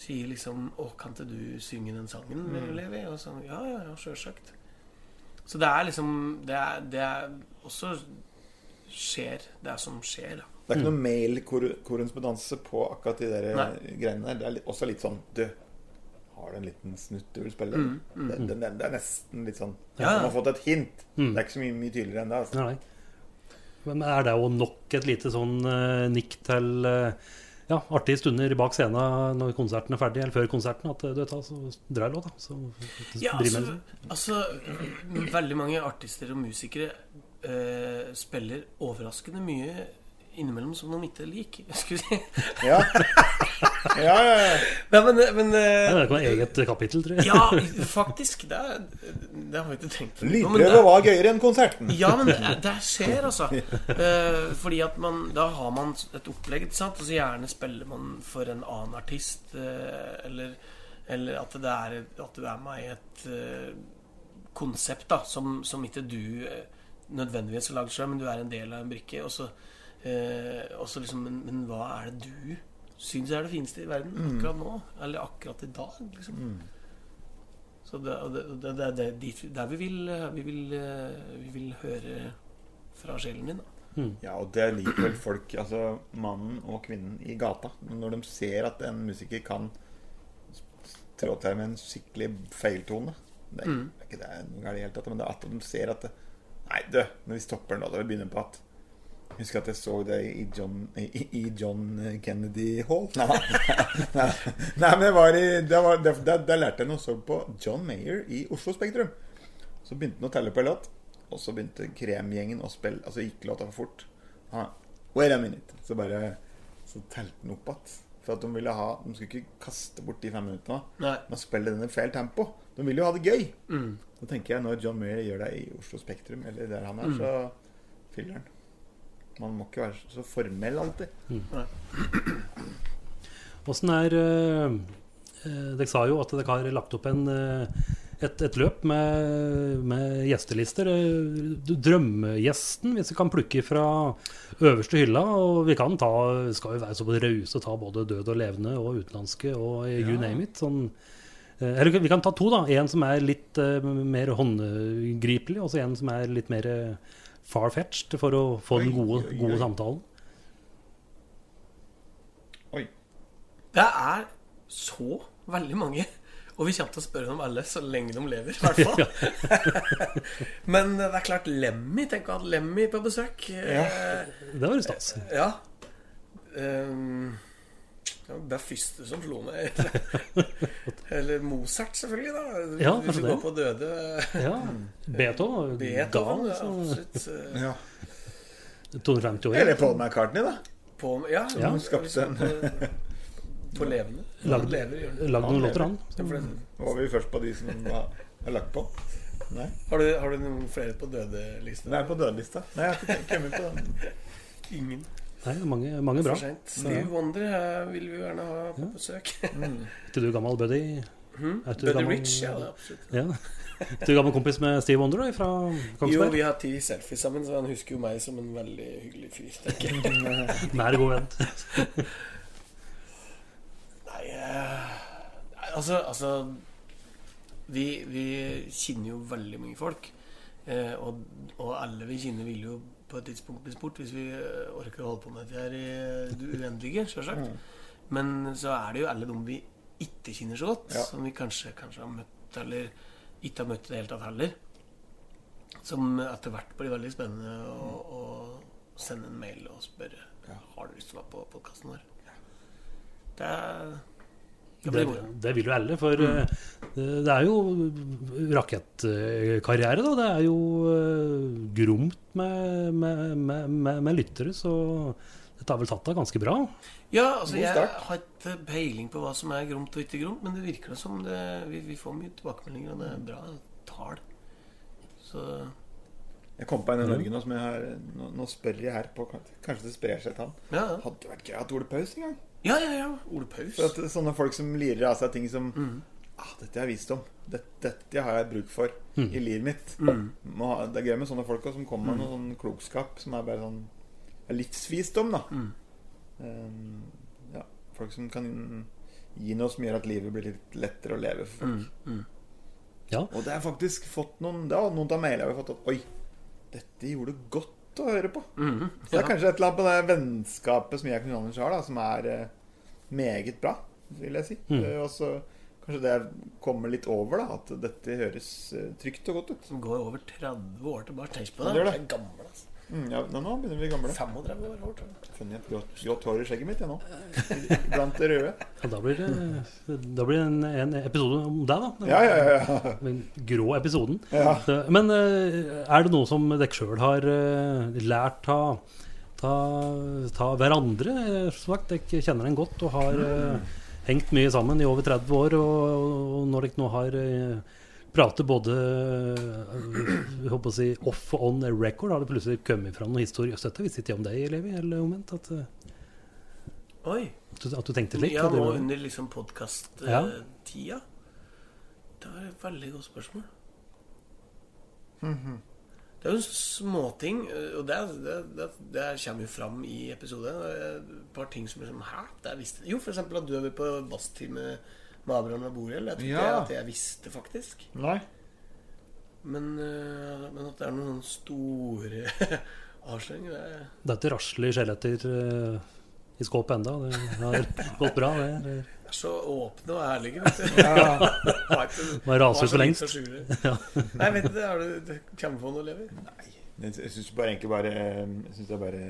sier liksom 'Å, kan ikke du synge den sangen, Levi?' Og sånn, ja, ja, ja, sjølsagt. Så det er liksom Det er, det er også skjer, det er som skjer, da. Det er ikke noe mail-korrespondanse på akkurat de der Nei. greiene der. Det er også litt sånn Du, har du en liten snutt du vil spille? Det, det, det, det er nesten litt sånn ja, Ja. Man har fått et hint. Det er ikke så mye, mye tydeligere enn det. Altså. Nei. Men er det jo nok et lite sånn uh, nikk til uh, ja, artige stunder bak scenen når konserten er ferdig, eller før konserten, at eh, du vet, altså, drar en låt, da. Så, Ja, altså, altså (clears throat) Veldig mange artister og musikere uh, spiller overraskende mye innimellom som de ikke liker. Skulle si. Ja. (laughs) ja, ja, ja. (laughs) Nei, men, men eh, Ja, det kan være eget kapittel, tror jeg. Ja, (laughs) faktisk. Det, er, det har vi ikke tenkt på. Men Lydprøve det- var gøyere enn konserten. Ja, men det, det skjer, altså. Uh, (laughs) fordi at man Da har man et opplegg, ikke sant? Og så gjerne spiller man for en annen artist. Uh, eller, eller at det er At du er med i et uh, konsept da som, som ikke du nødvendigvis har lagd sjøl, men du er en del av en brikke. Og så, eh, og så liksom men, men hva er det du syns er det fineste i verden akkurat nå? Eller akkurat i dag, liksom? Så det, det, det, det, det er dit der vi vil, vi vil, vi vil høre fra sjelen din. Da. Ja, og det liker vel folk, altså mannen og kvinnen i gata. Når de ser at en musiker kan trå til med en skikkelig feiltone. Det er, det er ikke det noe galt i det hele tatt, men det er at de ser at det, Nei, du, når vi stopper nå, da vi begynner på at Husker at jeg så deg i John, i, i John Kennedy Hall. Nei, nei, nei men det var i det var, det, Der lærte jeg noe så på John Mayer i Oslo Spektrum. Så begynte han å telle på en låt, og så begynte Kremgjengen å spille Altså gikk låta for fort. Wait a minute. Så bare Så telte han opp igjen. For at de ville ha De skulle ikke kaste bort de fem minuttene Nei. med å spille den i feil tempo. De ville jo ha det gøy. Mm. Så tenker jeg når John Mayer gjør det i Oslo Spektrum, eller der han er, så fyller han. Man må ikke være så formell alltid. Åssen er eh, eh, Dere sa jo at dere har lagt opp en, eh, et, et løp med, med gjestelister. Drømmegjesten, hvis vi kan plukke fra øverste hylla. Og vi kan ta, skal jo være så rause og ta både død og levende og utenlandske og you name it. Sånn, eller vi kan ta to, da. En som er litt uh, mer håndgripelig, og så en som er litt mer far-fetched, for å få den Oi, gode, oi, oi. samtalen. Oi. Det er så veldig mange. Og vi kommer til å spørre om alle så lenge de lever, i hvert fall. (laughs) (laughs) Men det er klart Lemmy. Tenk å ha Lemmy på besøk. Ja, Det var jo stas. Ja. Um, det er første som slo meg. (laughs) Eller Mozart, selvfølgelig. da Ja, Hvis du går på døde Ja. Beethoven, Beethoven. gal, Ja, absolutt. Eh, Ja. 250 år. Eller Paul McCartney, da. På, ja, Ja. Skapte en- på, levende. Lagd, lever, lagd noen låter, han. Ja, var vi først på de som er lagt på. Nei, Har du, har du noen flere på dødelista? Nei, på dødelista. Nei, jeg har ikke kommet på den. (laughs) Ingen. Nei, mange, mange bra. Steve Wonder eh, vil vi jo gjerne ha på besøk. (laughs) Er ikke du gammel buddy? Hmm? Buddy gammel- Rich, ja, det er absolutt. Ja. Er du gammel kompis med Steve Wonder da, fra Jo, vi har ti selfies sammen, så han husker jo meg som en veldig hyggelig fyr. tenker jeg. (laughs) Nær god venn. Nei, eh, altså, altså vi, vi kjenner jo veldig mange folk. Eh, og, og alle vi kjenner, vil jo på et tidspunkt bli spurt hvis vi eh, orker å holde på med dette her i det uendelige, sjølsagt. Men så er det jo alle de vi ikke kjenner så godt, Ja. som vi kanskje, kanskje har møtt, eller ikke har møtt i det hele tatt heller. Som etter hvert blir veldig spennende å, å sende en mail og spørre Har du lyst til å være på podkasten vår. Det, er- det Det, vil jo alle, for mm. det er jo rakettkarriere, da. Det er jo eh, gromt med, med, med, med, lyttere, så dette har vel tatt av ganske bra. Ja, altså jeg har ikke peiling på hva som er gromt og ikke gromt, men det virker som det, vi, vi får mye tilbakemeldinger, og det er bra tall. Så Jeg kom på en i Norge nå som jeg har Nå, nå spør jeg her på Kanskje det sprer seg til han. ja, ja. Hadde det vært gøy å ha Ole Paus en gang? Ja, ja, ja. Ole Paus. For at sånne folk som lirer av seg ting som ah, 'Dette har jeg visdom. Dette, dette har jeg bruk for i livet mitt'. Ha, det er gøy med sånne folk også, som kommer med noe sånn klokskap som er bare sånn er livsvisdom, da. Um, ja, folk som kan gi noe som gjør at livet blir litt lettere å leve for folk. Ja. Og det har faktisk fått noen Det har noen av mailene vi har fått at Oi, dette gjorde godt å høre på. Så det er kanskje et eller annet på det vennskapet som jeg og Knut Anders har, da, som er eh, meget bra, vil jeg si. Eh, og så kanskje det kommer litt over, da. At dette høres eh, trygt og godt ut. Som går over 30 år tilbake. Tenk på Ja, det. det Det det. er gammel, altså. Mm, ja, nå, begynner vi gamle. 35 år jeg. Funnet et grått, grått hår i skjegget mitt, jeg nå. (laughs) Blant det røde. Ja, da blir det, da blir det en, en episode om deg, da. Den, Ja, ja, ja. Den grå episoden. Ja. Så, Men eh, er det noe som dere sjøl har eh, lært av ta, ta hverandre? Som sagt, dere kjenner den godt og har mm. hengt mye sammen i over 30 år. Og, og når dere nå har pratet både eh, jeg håper å si, off og on record, har det plutselig kommet fram noen historie? Jøss, dette visste ikke om deg, Levi, eller omvendt? At, Oi. at, du, at du tenkte litt? Ja, nå under liksom podkast-tida. Ja. Det var et veldig godt spørsmål. Mhm. Det er jo småting, og det, det, det, det kommer jo fram i episoden. Et par ting som er sånn Hæ? Det visste. Jo, for eksempel at du er med på basstime med Abraham Laboriel. Jeg tror ikke Ja. at jeg visste, faktisk. Nei. Men, øh, men at det er noen store (laughs) avsløringer det- Dette rasler i skjeletter eh, i skåpet enda. Det har (laughs) gått bra, det. det. Det er så åpne og ærlige, vet du. (laughs) Har ikke- raser ut for lengst. Ja. Nei, vet du det? Har du det kommer på noe, Lever? Nei. Jeg jeg syns bare egentlig bare Jeg synes det er bare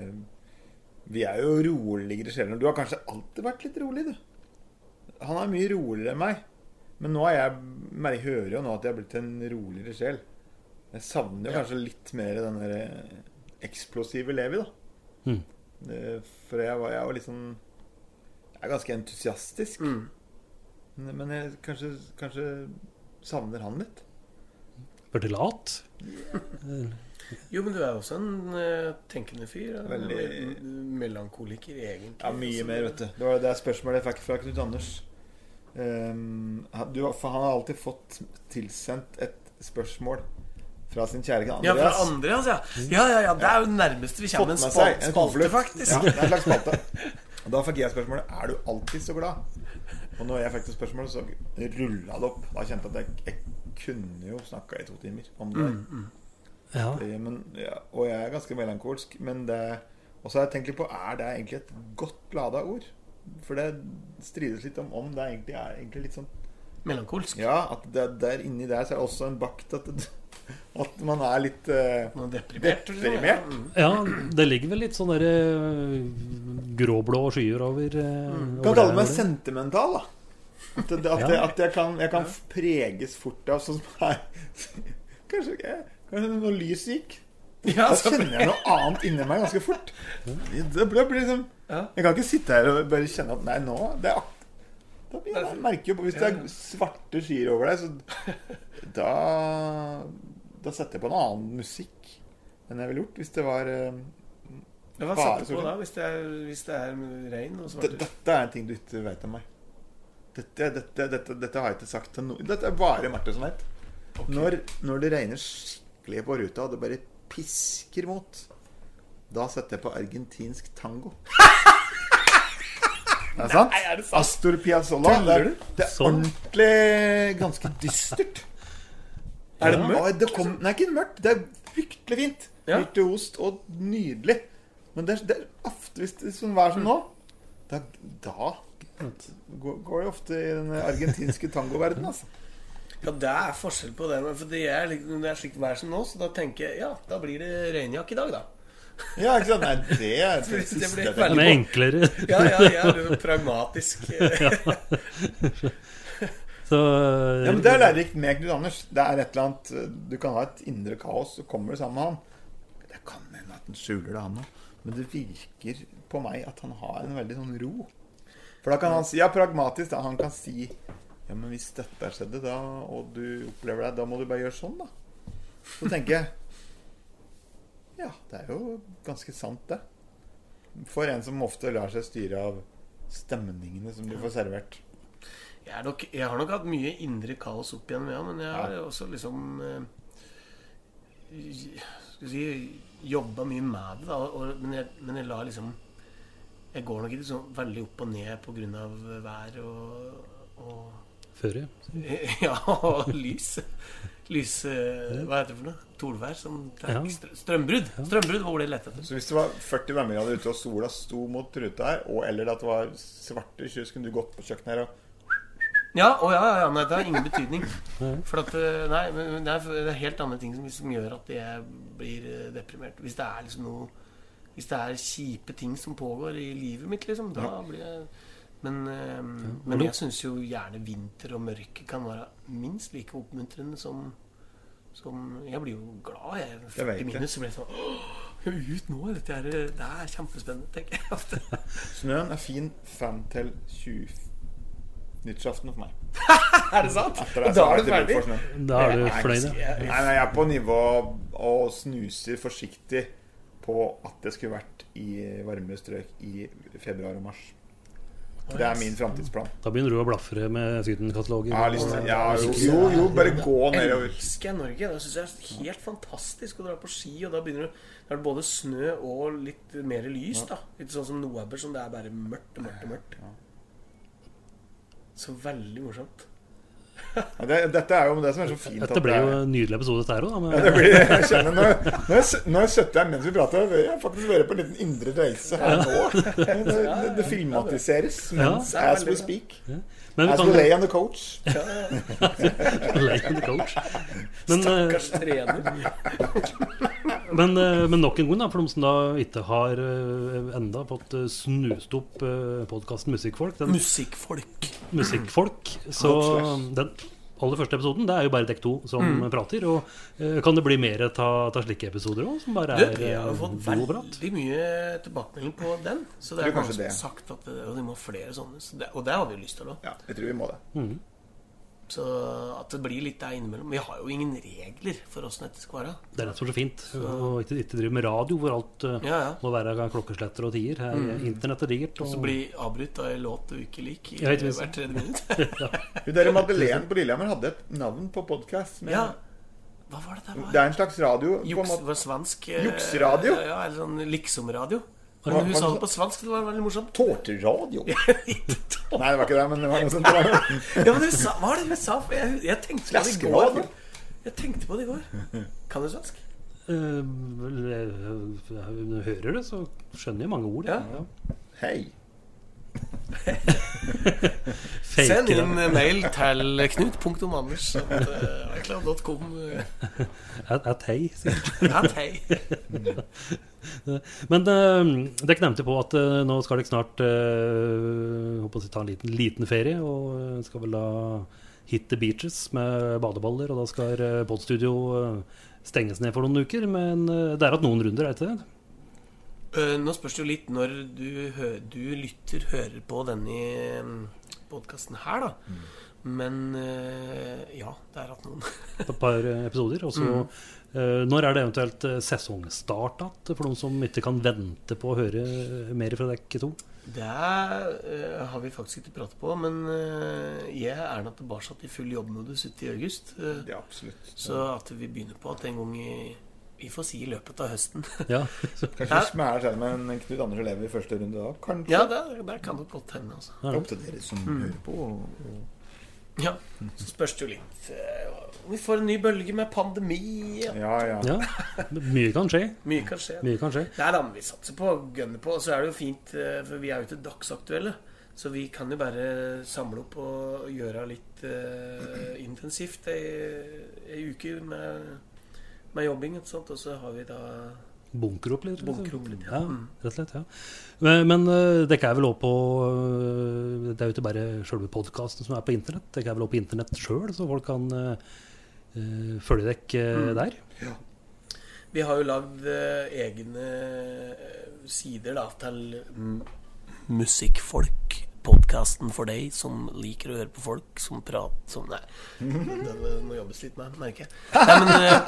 Vi er jo roligere sjeler. Du har kanskje alltid vært litt rolig, du. Han er mye roligere enn meg. Men nå er jeg men Jeg hører jo nå at jeg er blitt en roligere sjel. Jeg savner jo kanskje litt mer den der eh, eksplosive Levi, da. Mm. Det- For jeg var, jeg var litt sånn Jeg er ganske entusiastisk. Mm. Men men jeg kanskje, kanskje savner han litt. Vært lat? (laughs) Jo, men du er også en eh, tenkende fyr. En Veldig- Melankoliker, egentlig. Ja, mye Altså, mer, vet du. Det var det spørsmålet jeg fikk fra Knut Anders. Ehm, han- du, for han har alltid fått tilsendt et spørsmål fra sin kjære Ja, fra Andreas, ja. Ja, ja, ja. Det er jo det nærmeste vi kommer en seg en spalte, faktisk. Ja, det er en slags spalte. Og da fikk jeg spørsmålet Er du alltid så glad. Og når jeg fikk det spørsmålet, så rulla det opp. Da kjente jeg at jeg, jeg kunne jo snakka i to timer om det. Mm, Ja. Det- Men, ja, og jeg er ganske melankolsk. Men det Og så har jeg tenkt litt på Er det egentlig et godt lada ord? For det strides litt om om det egentlig er egentlig litt sånn Melankolsk. Ja, at det, der inni der så er det også en bakt at, at man er litt uh, man er deprimert. Deprimert? Ja, det ligger vel litt sånn derre gråblå skyer over eh, Kan kalle meg sentimental, da. At, det, at, Ja. jeg, at jeg, kan, jeg kan preges fort av sånn som her. (laughs) Kanskje, ikke- kanskje når lyset gikk. Ja, Da kjenner jeg noe annet inni meg ganske fort. Det blir, liksom Jeg kan ikke sitte her og bare kjenne at Nei, nå det er, Da blir jeg, merker jo på Hvis det er svarte skyer over deg, så (laughs) Da Da setter jeg på en annen musikk enn jeg ville gjort hvis det var eh, Ja, Hva setter du på da, hvis det er, hvis det er regn og svarte skyer? Dette er en ting du ikke vet om meg. Dette, dette, dette, dette har jeg ikke sagt til noen. Dette er bare Marte som vet. Når, når det regner skikkelig på ruta, og det bare pisker mot, da setter jeg på argentinsk tango. Det er sant? er det sant? Astor Piazzolla. Det er, det er Sånn. ordentlig ganske dystert. Er det Ja, mørkt? Det kom, nei, ikke mørkt. Det er fryktelig fint. Ja. Virtuost og nydelig. Men det er, det er ofte hvis det er sånn vær som nå, da, da går, går det ofte i den argentinske tangoverdenen, altså. Ja, det er forskjell på det. men For det er, liksom- det er slikt vær som nå, så da tenker jeg ja, da blir det regnjakke i dag, da. Ja, ikke sant? Nei, det er (laughs) det, Det siste jeg tenker er på. enklere. Ja, ja, ja, Du er pragmatisk. (laughs) Så Ja, men Det er lærerikt med Knut Anders. Det er et eller annet Du kan ha et indre kaos, så kommer du sammen med han. Det kan hende at han skjuler det, han òg. Men det virker på meg at han har en veldig sånn ro. For da kan han si Ja, pragmatisk, da. Han kan si Ja, men hvis dette skjedde, da, og du opplever det, da må du bare gjøre sånn, da. Så tenker jeg Ja, det er jo ganske sant, det. For en som ofte lar seg styre av stemningene som du får servert. Jeg, nok, jeg har nok hatt mye indre kaos opp igjennom, ja, men jeg har også liksom eh, Skal vi si jobba mye med det, da. Og, men, jeg, men jeg lar liksom Jeg går nok ikke så veldig opp og ned på grunn av vær og, og Føre. (laughs) Ja, og lys. Lys eh, Hva heter det for noe? Torvær? Som Ja. str- Strømbrudd. Strømbrudd var det lette etter. Så hvis det var 40 varmegrader ute og sola sto mot ruta her, og eller at det var svarte skyer, så kunne du gått på kjøkkenet her og Ja, å ja, ja, nei, det har ingen betydning. For at, eh, nei, men men det er, det er helt andre ting som, som gjør at jeg blir eh, deprimert. Hvis det er liksom noe Hvis det er kjipe ting som pågår i livet mitt, liksom, da blir jeg Men, eh, men jeg syns jo gjerne vinter og mørke kan være minst like oppmuntrende som som Jeg blir jo glad, jeg. Jeg 40 det. minus, så blir jeg sånn «Åh, Ut nå! Dette er, det er kjempespennende, tenker jeg ofte. (laughs) Snøen er fin fram til 20 nyttårsaften for meg. (laughs) er det sant? Det da er du ferdig? Da er du fløyd, ja. Nei, jeg er på nivå og snuser forsiktig på at det skulle vært i varme strøk i februar og mars. Det er min framtidsplan. Da begynner du å blafre med Syden-katalogen. Ja, jo, jo, jo, bare gå nedover. Jeg elsker Norge. Det syns jeg er helt fantastisk å dra på ski. Og da begynner du da er det både snø og litt mer lys. da Litt sånn som Noaber, som det er bare mørkt og mørkt og mørkt. Så veldig morsomt. Ja, det, dette er jo det som er så fint. Dette ble blir jo en nydelig episode, dette her òg. Ja, blir, jeg kjenner når, når, jeg, når jeg sitter her mens vi prater, vil jeg faktisk være på en liten indre reise her nå. (laughs) Det, det, det filmatiseres mens Ja. as we speak. Men vi As we lay on the coach. (laughs) Lay on the coach. Men eh, Stakkars trener. (laughs) Men, eh, men nok en gang, da, for de som da ikke har uh, enda fått uh, snust opp podkasten Musikkfolk. Den, Musikkfolk. musikkfolk. Så den aller første episoden, det er jo bare dekk to som Mm. prater. Og eh, kan det bli mer av slike episoder òg, som bare er vi har eh, fått veldig mye tilbakemelding på den. Så det er mange kanskje som har det. sagt at det, og de må ha flere sånne. Så det, og det har vi jo lyst til òg. Ja, jeg tror vi må det. Så at det blir litt der innimellom. Vi har jo ingen regler for åssen dette skal være. Det er og slett så fint. Og ikke, ikke drive med radio hvor alt uh, Ja, ja. må være klokkesletter og tider. Her, Internett er digert. Og, Så bli avbrutt av en låt du ikke liker Jeg hvert tredje minutt. (laughs) Hun der Madeleine på Lillehammer hadde et navn på podkast. ja. Hva var det der? Det er en slags radio. På en Juks, måte. svensk Juksradio? Ja, ja, eller sånn liksom-radio. Hva- det hun sa det på svensk, det var veldig morsomt. Tårteradio? (laughs) Nei, det var ikke det, men det var noe sånt. (laughs) Ja, men hun sa, hva var det hun sa? Jeg, jeg tenkte på det i går. Jeg tenkte på det i går. Kan du svensk? eh, vel, eh, du hører det, så skjønner jeg mange ord. Ja. Hei. (laughs) Fake Send inn mail til knut.anders.icloud.com. At, at hei, sier Ja, hei. Men uh, dere nevnte på at uh, nå skal dere snart uh, håper å si, ta en liten, liten ferie. Og eh, skal vel da hit the beaches med badeballer. Og da skal uh, podstudio eh, stenges ned for noen uker. Men eh, det er hatt noen runder, er det ikke det? Eh, Nå spørs det jo litt når du, hø du lytter, hører på denne podkasten her, da. Men eh, ja, det er hatt noen. Et par eh, episoder. Og så eh, Når er det eventuelt eh, sesongstart igjen, for noen som ikke kan vente på å høre mer fra dere to? Det eh, har vi faktisk ikke pratet på, men eh, jeg er Erna tilbake i full jobbmodus ute i august. Det Ja, absolutt. Så at vi begynner på at en gang i Vi får si i løpet av høsten. (laughs) Ja, Kanskje vi smærer til med en Knut Anders Elev i første runde da? Kanskje? ja, det, det kan det godt hende, altså. Det er opp til dere som hører på. Og, og. Ja, Så spørs det jo litt eh, om vi får en ny bølge med pandemi. Ja. Ja, ja. Mye kan skje. Mye kan skje. Mye kan skje. Det er det vi satser på og gønne på. Og så er det jo fint, eh, for vi er jo ikke dagsaktuelle. Så vi kan jo bare samle opp og gjøre litt uh, intensivt ei, ei uke med, med jobbing. og sånt. Og så har vi da Bunker opp litt? Bunker opp litt, ja. ja. Mm. Rett og slett, ja. Men, men uh, dere er vel òg på uh, Det er jo ikke bare selve podkasten som er på internett. Dere er vel òg på internett sjøl, så folk kan uh, eh, følge dere Mm. der? der. Vi har jo lagd eh, egne eh, sider da til mm, Musikkfolk. Podkasten for deg som liker å høre på folk som prater som Nei, den må jobbes litt med, merker jeg. Nei, men eh,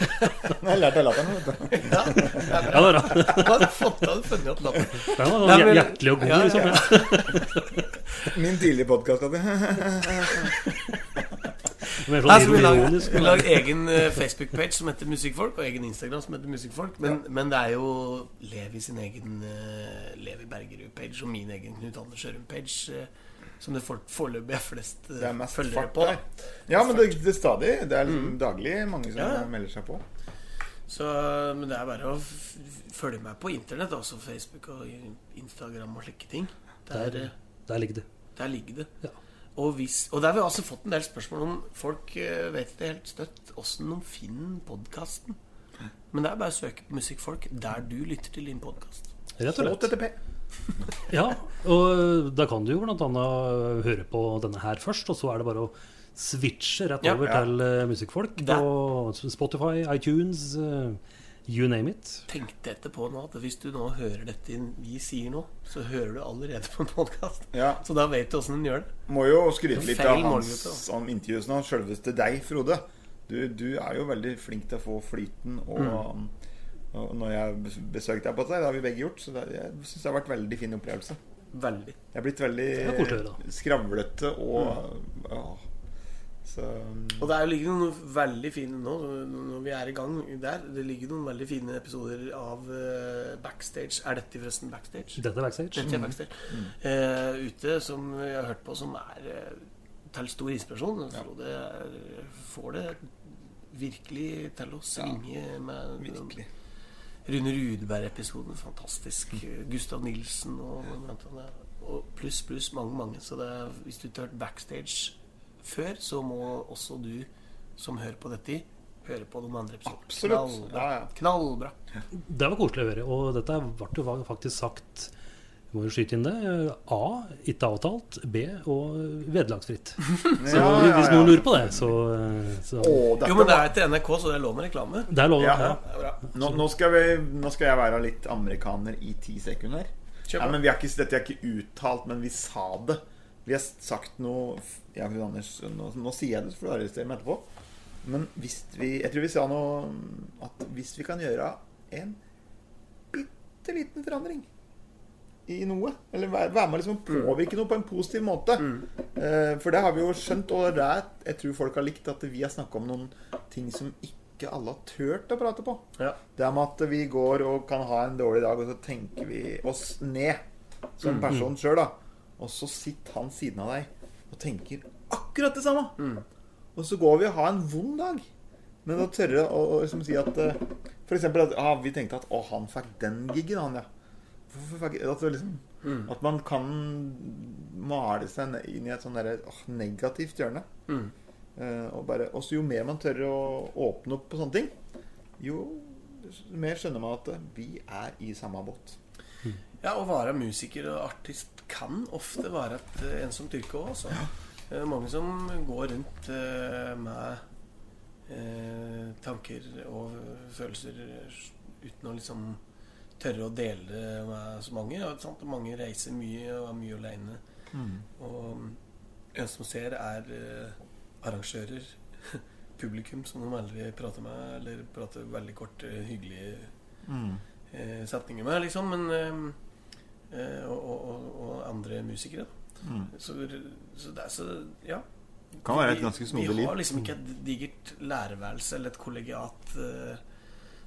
(laughs) Jeg har lært av latteren, vet du. ja, Ja, det er bra. (laughs) Du hadde fått hadde funnet latter. Den var sånn hjertelig og god, liksom. ja. Ja. (laughs) Min tidlige podkast. Mer sånn altså, vi ironisk. vi egen eh, Facebook-page som heter Musikkfolk, og egen Instagram som heter Musikkfolk. Men, men det er jo Levi sin egen uh, Levi Bergerud-page og min egen Knut Anders Ørum-page Uh, som det for- foreløpig er flest uh, Det er mest følgere fart på. Da. Ja, men det, det er stadig. Det er liksom daglig mange som Ja, ja. melder seg på. Så, men det er bare å følge meg på internett, altså Facebook og Instagram og slike ting. Der, Der, der ligger det. der ligger det. Ja. Og, hvis, og der har vi også fått en del spørsmål om Folk eh, vet ikke helt støtt åssen de finner podkasten. Men det er bare å søke på Musikkfolk der du lytter til din podkast. Rett og slett. (laughs) Ja, og da kan du jo bl.a. høre på denne her først, og så er det bare å switche rett over Ja. til eh, musikkfolk på Spotify, iTunes, eh, you name it. Tenkte etterpå nå at hvis du nå hører dette vi sier nå, så hører du allerede på en podkast. Ja. Så da vet du åssen en gjør det. Må jo skryte litt av hans om intervjuet nå. Sjølveste deg, Frode. Du, du er jo veldig flink til å få flyten. Og, Mm. og når jeg besøkte deg på deg, det har vi begge gjort, så det, jeg syns det har vært veldig fin opplevelse. Veldig. Jeg er blitt veldig å skravlete og ja. Så Og det er jo ligger noen veldig fine nå, når vi er i gang der. Det ligger noen veldig fine episoder av eh, backstage. Er dette forresten backstage? Dette er backstage. Dette er backstage. Eh, ute som jeg har hørt på, som er eh, til stor inspirasjon. Frode er- får det virkelig til å svinge med virkelig. Rune Rudberg-episoden. Fantastisk. Gustav Nilsen og, og pluss, pluss mange, mange. Så det er, hvis du ikke har hørt backstage før, så må også du som hører på dette, høre på noen andre episoder Absolutt. Knallbra. Ja, ja. Knallbra. Det var koselig å høre. Og dette ble jo faktisk sagt vi må jo skyte inn det. A. Ikke avtalt. B. Og vederlagsfritt. (laughs) Så Ja, ja, hvis noen lurer på det, så, så Oh, Jo, men det er til NRK, så det er lov med reklame. Det er lov. Ja. Ja. Det er nå, nå, skal vi, nå skal jeg være litt amerikaner i ti sekunder. Ja, men vi er ikke, Dette er ikke uttalt, men vi sa det. Vi har sagt noe ja, Anders, nå, nå sier jeg det, så får du arrestere meg etterpå. Men hvis vi Jeg tror vi sa noe At hvis vi kan gjøre en bitte liten forandring i noe, eller være, være med å liksom påvirke noe på en positiv måte eh, For det har vi jo skjønt, og det er jeg tror folk har likt, at vi har snakka om noen ting som ikke alle har turt å prate på. Ja. Det er med at vi går og kan ha en dårlig dag, og så tenker vi oss ned som person sjøl, da. Og så sitter han siden av deg og tenker akkurat det samme. Og så går vi og har en vond dag. Men å tørre å, å liksom si at F.eks. For eksempel at ah, vi tenkte at å, han fikk den gigen, han, ja. Hvorfor fikk at, liksom, mm. at man kan male seg inn i et sånn derre negativt hjørne. Eh, og bare, også jo mer man tør å åpne opp på sånne ting, jo mer skjønner man at eh, vi er i samme båt. Ja, å være musiker og artist kan ofte være et eh, ensomt yrke òg, Ja. Det er mange som går rundt eh, med eh, tanker og følelser uten å liksom tørre å dele med så mange. Sant? mange reiser mye og er mye aleine. Og en som ser, er eh, arrangører. (laughs) Publikum som de aldri prater med, eller prater veldig kort, eh, hyggelige eh, setninger med, liksom. Men eh, eh, og, og, og, og andre musikere. da. Så, så det er så Ja. Kan være et ganske snodig Vi har liksom ikke et digert lærerværelse eller et kollegiat eh,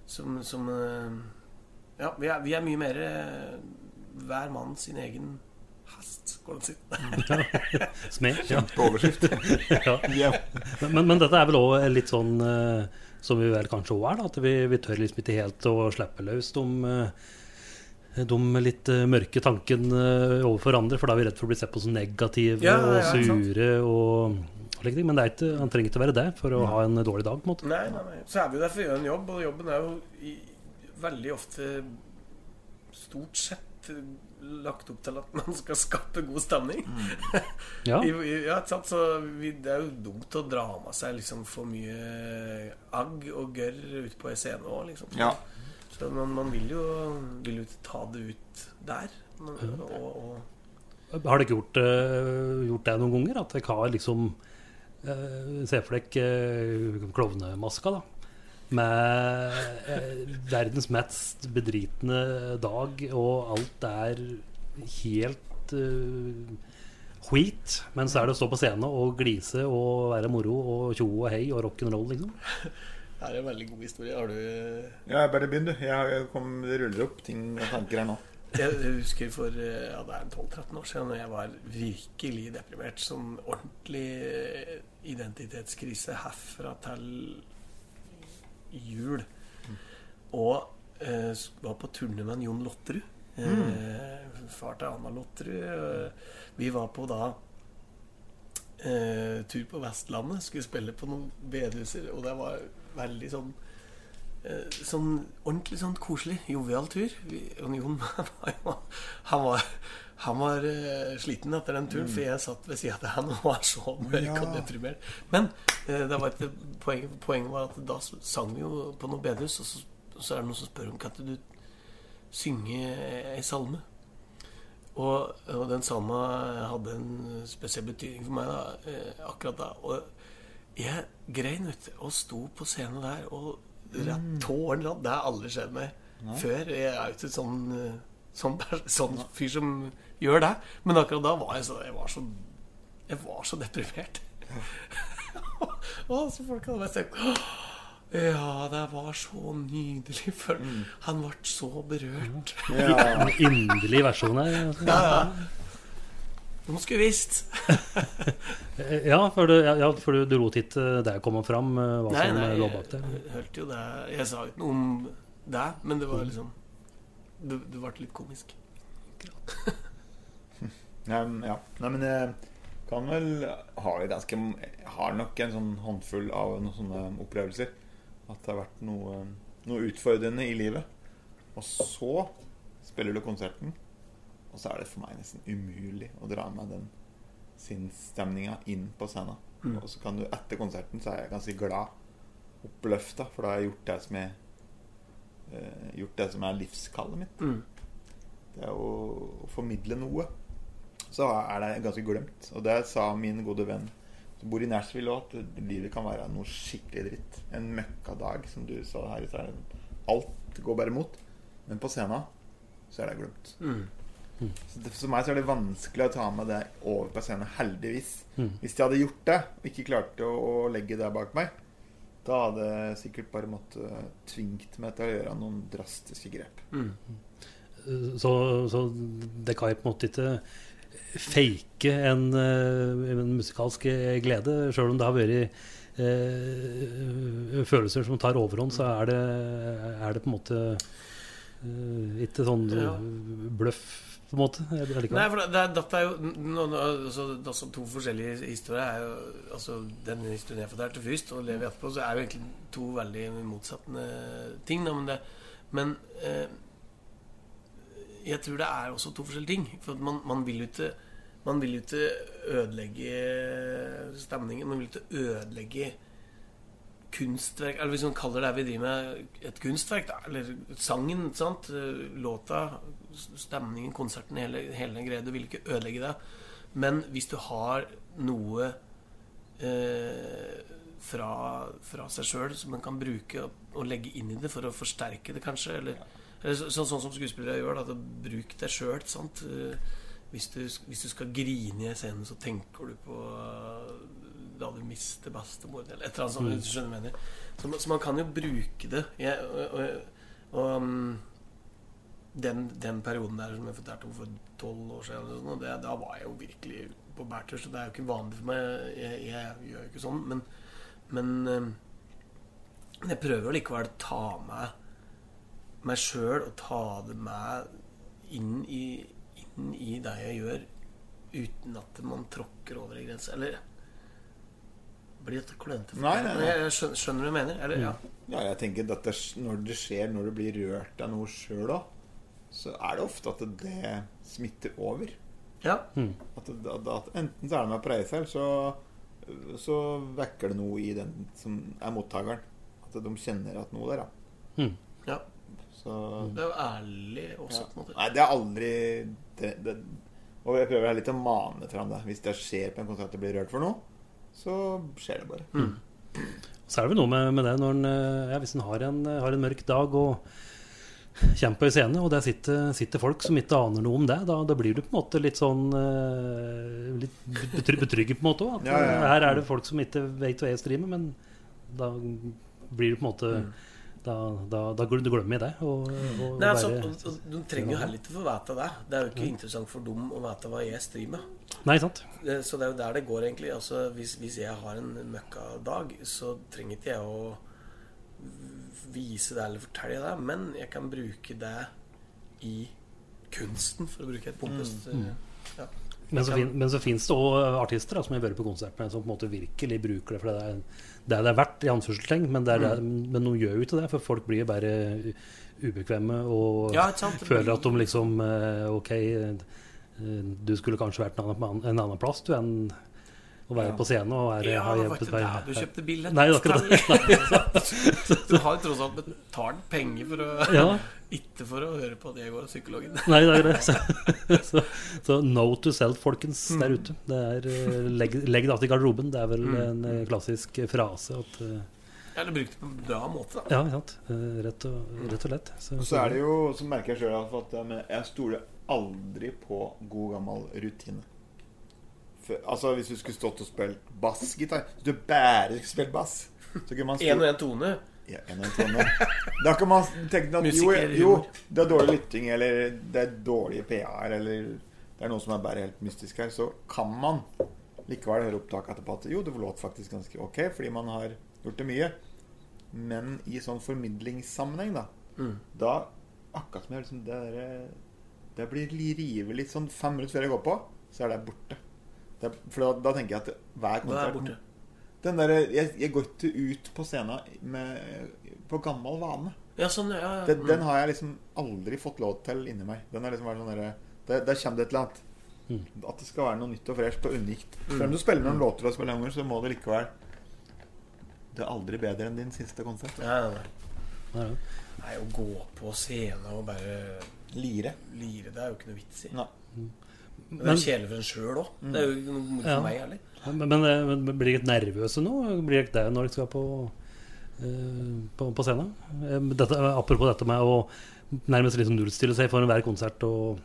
som, som eh, Ja, vi er, vi er mye mer eh, hver mann sin egen hest, går det an å si. Smed. Ja. (laughs) På overskrift. (laughs) ja. Men, men dette er vel òg litt sånn eh, som vi vel kanskje òg er, da. At vi, vi tør liksom ikke helt å slippe løs de, eh, de litt eh, mørke tankene eh, overfor andre, for da er vi redd for å bli sett på som negative Ja, og ja, sant. sure og og. Men det er ikke, han trenger ikke å være det for å ha en dårlig dag. på en måte Nei, nei, nei. Så er vi jo der for å gjøre en jobb, og jobben er jo i, veldig ofte stort sett lagt opp til at (laughs) man skal skape god stemning. Ja. (laughs) I, i, ja, sant? Så vi, det er jo dumt å dra med seg liksom for mye agg og gørr ut på en scene òg, liksom. Ja. Så man, man vil jo vil jo ta det ut der. Og, og, Har dere gjort, eh, gjort det noen ganger? At dere har liksom uh, Se for dere uh, klovnemaska, da. Med eh, verdens mest bedritne dag, og alt er helt uh, skit. Men så er det å stå på scenen og glise og være moro og tjo og hei og rock'n'roll, liksom. (laughs) det er en veldig god historie. Har du Ja, bare begynn, du. Jeg, kom, det ruller opp ting og tanker her nå. Jeg husker for eh, ja, det er 12-13 år siden Når jeg var virkelig deprimert. Sånn ordentlig eh, identitetskrise herfra til jul. Og eh, var på turné med Jon Lotterud. Eh, far til Anna Lotterud. Vi var på da eh, tur på Vestlandet. Skulle spille på noen bedehuser. Og det var veldig sånn eh, Sånn ordentlig sånn koselig, jovial tur. Vi, og Jon (laughs) var Han var, han var eh, sliten etter den turen, for jeg satt ved sida av han og var så mørk Ja. og deprimert. Men eh, det var et poeng, poenget var at da sang vi jo på noe bedehus, og så, så er det noen som spør om kan du synge ei salme. Og, og den salma hadde en spesiell betydning for meg da, akkurat da. Og jeg grein, du, og sto på scenen der og rett tårene rant. Det har aldri skjedd meg før. Jeg er jo ikke sånn, eh, sånn, sånn fyr som gjør det. Men akkurat da var jeg så Jeg var så, jeg var så deprimert. (laughs) og så folk hadde vært sånn Ja, det var så nydelig. For han ble så berørt. Ja. Inderlig versjon her. altså. Ja, ja. Noen skulle visst. Eh, (laughs) Ja, for du, ja, for du, du lot ikke det komme fram, eh, hva Nei, som nei, lå bak det. jeg hørte jo det Jeg sa ikke noe om det, men det var liksom Det, det ble litt komisk. (laughs) Nei, ja. Nei, men jeg kan vel ha ganske Jeg har nok en sånn håndfull av noen sånne opplevelser. At det har vært noe, noe utfordrende i livet. Og så spiller du konserten, og så er det for meg nesten umulig å dra med den sinnsstemninga inn på scenen. Mm. Og så kan du etter konserten så er jeg ganske glad, oppløfta, for da har jeg gjort det som er uh, Gjort det som er livskallet mitt. Mm. Det er å, å formidle noe. Så er det ganske glemt. Og det sa min gode venn som bor i Nashville òg, at livet kan være noe skikkelig dritt. En møkkadag, som du sa her i stad. Alt går bare imot. Men på scenen så er det glemt. Mm. Så det, for meg så er det vanskelig å ta med det over på scenen, heldigvis. Mm. Hvis jeg hadde gjort det, og ikke klarte å, å legge det bak meg, da hadde jeg sikkert bare måttet tvingt meg til å gjøre noen drastiske grep. Mm. Så, så det kan jeg på en måte ikke fake en, eh, en musikalsk glede, sjøl om det har vært eh, følelser som tar overhånd, så er det, er det på en måte eh, ikke sånn Ja. bløff, på en måte. Nei, for det, det, dette er jo no, no, altså, altså, To forskjellige historier. Er jo, altså, den historien jeg fortalte først, og lever etterpå, så er jo egentlig to veldig motsatte ting. Da, men det, men eh, jeg tror det er også to forskjellige ting. For man, man vil jo ikke Man vil jo ikke ødelegge stemningen. Man vil ikke ødelegge kunstverk Eller hvis man kaller det vi driver med, et kunstverk, da. Eller sangen, sant. Låta, stemningen, konserten, hele, hele greia. Du vil ikke ødelegge det. Men hvis du har noe eh, fra, fra seg sjøl som man kan bruke og, legge inn i det for å forsterke det, kanskje, eller, eller så, sånn, sånn som skuespillere gjør, da, bruk deg sjøl. sant. hvis, du, hvis du skal grine i scenen, så tenker du på eh, da du mister bestemor, eller et eller annet sånt. Mm. skjønner mener. Så, så man kan jo bruke det. Jeg, og, og, og um, den, den perioden der som jeg fortalte om for tolv år siden, eller sånn, det, da var jeg jo virkelig på bærtur. Så det er jo ikke vanlig for meg. Jeg, jeg gjør jo ikke sånn. Men, men um, jeg prøver jo likevel å ta med meg sjøl og ta det med inn i, inn i det jeg gjør, uten at man tråkker over en grense. Eller blir dette klønete? Nei, nei, nei. Jeg skjønner, skjønner du hva jeg mener? Eller, ja. Ja, jeg tenker at det, når det skjer, når du blir rørt av noe sjøl òg, så er det ofte at det smitter over. ja. At, at, at enten så er det med å preie seg, eller så, så vekker det noe i den som er mottakeren. At de kjenner at noe der, ja. ja. Så Det er jo ærlig også, ja. på en måte. Nei, det er aldri det, det, Og jeg prøver litt å mane fram det. Hvis det skjer på en konsert at det blir rørt for noe, så skjer det bare. Så er det vel noe med, med det når en, eh, ja, hvis en har en, har en mørk dag og kommer på en scene, og der sitter, sitter folk som ikke aner noe om det, da, da blir du på en måte litt sånn eh, Litt betry- betrygget på en måte òg. Ja, ja, eh, her er det folk som ikke vet hva jeg streamer, men da blir du på en måte Mm. Da, da, da glemmer du det. Og, og, Nei, altså, og, og, De trenger jo heller ikke få vite det. Det er jo ikke interessant for dem å vite hva jeg streamer. Nei, sant? Så det er jo der det går, egentlig. Altså, hvis, hvis jeg har en møkkadag, så trenger ikke jeg å vise det eller fortelle det, men jeg kan bruke det i kunsten, for å bruke et pompøst Mm. eh, ja. Men så, fin, men så finnes det òg artister da, som har vært på konsert med, som på en måte virkelig bruker det for det er det det er verdt, i anførselstegn. Men, Mm. men de gjør jo ikke det, for folk blir bare ubekvemme og Ja? Føler at de liksom eh, Ok, eh, du skulle kanskje vært en annen, en annen plass du enn å være Ja. på scenen og være, Ja, ha det hjulpet ikke du kjøpte billett. Nei, det var akkurat det. (laughs) du har tross alt betalt penger for å Ja. (laughs) Ikke for å høre på at jeg går og psykologen. Nei, det er det. Så, (laughs) så, så no to self, folkens, Mm. der ute. Det er eh, legg, legg det alt i garderoben. Det er vel en eh, klassisk frase at eh, Eller brukt det på en bra måte, da. Ja, Rett og, rett og lett. Så, Og så er det jo, så merker jeg sjøl at jeg stoler aldri på god gammel rutine. Altså Hvis du skulle stått og spilt bassgitar Hvis du bare skulle spilt bass, så kunne man Én og en tone. ja, en og en tone. Da kan man tenke at jo, jo, det er dårlig lytting, eller det er dårlige PA-er, eller det er noe som er bare helt mystisk her, så kan man likevel høre opptak etterpå at jo, det låt faktisk ganske ok, fordi man har gjort det mye. Men i sånn formidlingssammenheng, da, Mm. da akkurat som jeg liksom det der, Det blir rive litt sånn fem minutter før jeg går på, så er det borte. Det er, for da, da tenker jeg at hver er konsert? Den der, jeg, jeg går ikke ut på scenen med, på gammel vane. Ja, sånn, ja, ja. Den, den har jeg liksom aldri fått lov til inni meg. Den har liksom vært sånn der, Der, der kommer det et eller annet. At det skal være noe nytt og fresht og unikt. Selv om du spiller noen låter og spiller ganger, så må det likevel Det er aldri bedre enn din siste konsert. Ja, ja, Ja, ja. Nei, å gå på scenen og bare Lire. lire, det er jo ikke noe vits i. Nei. Det er kjedelig for en sjøl òg. Det er jo ikke noe for Ja. meg heller. Men, men, eh, men blir dere nervøse nå? Blir dere det når dere skal på, uh, på, på scenen? Eh, Dette, apropos dette med å nærmest liksom nullstille seg for hver konsert, og,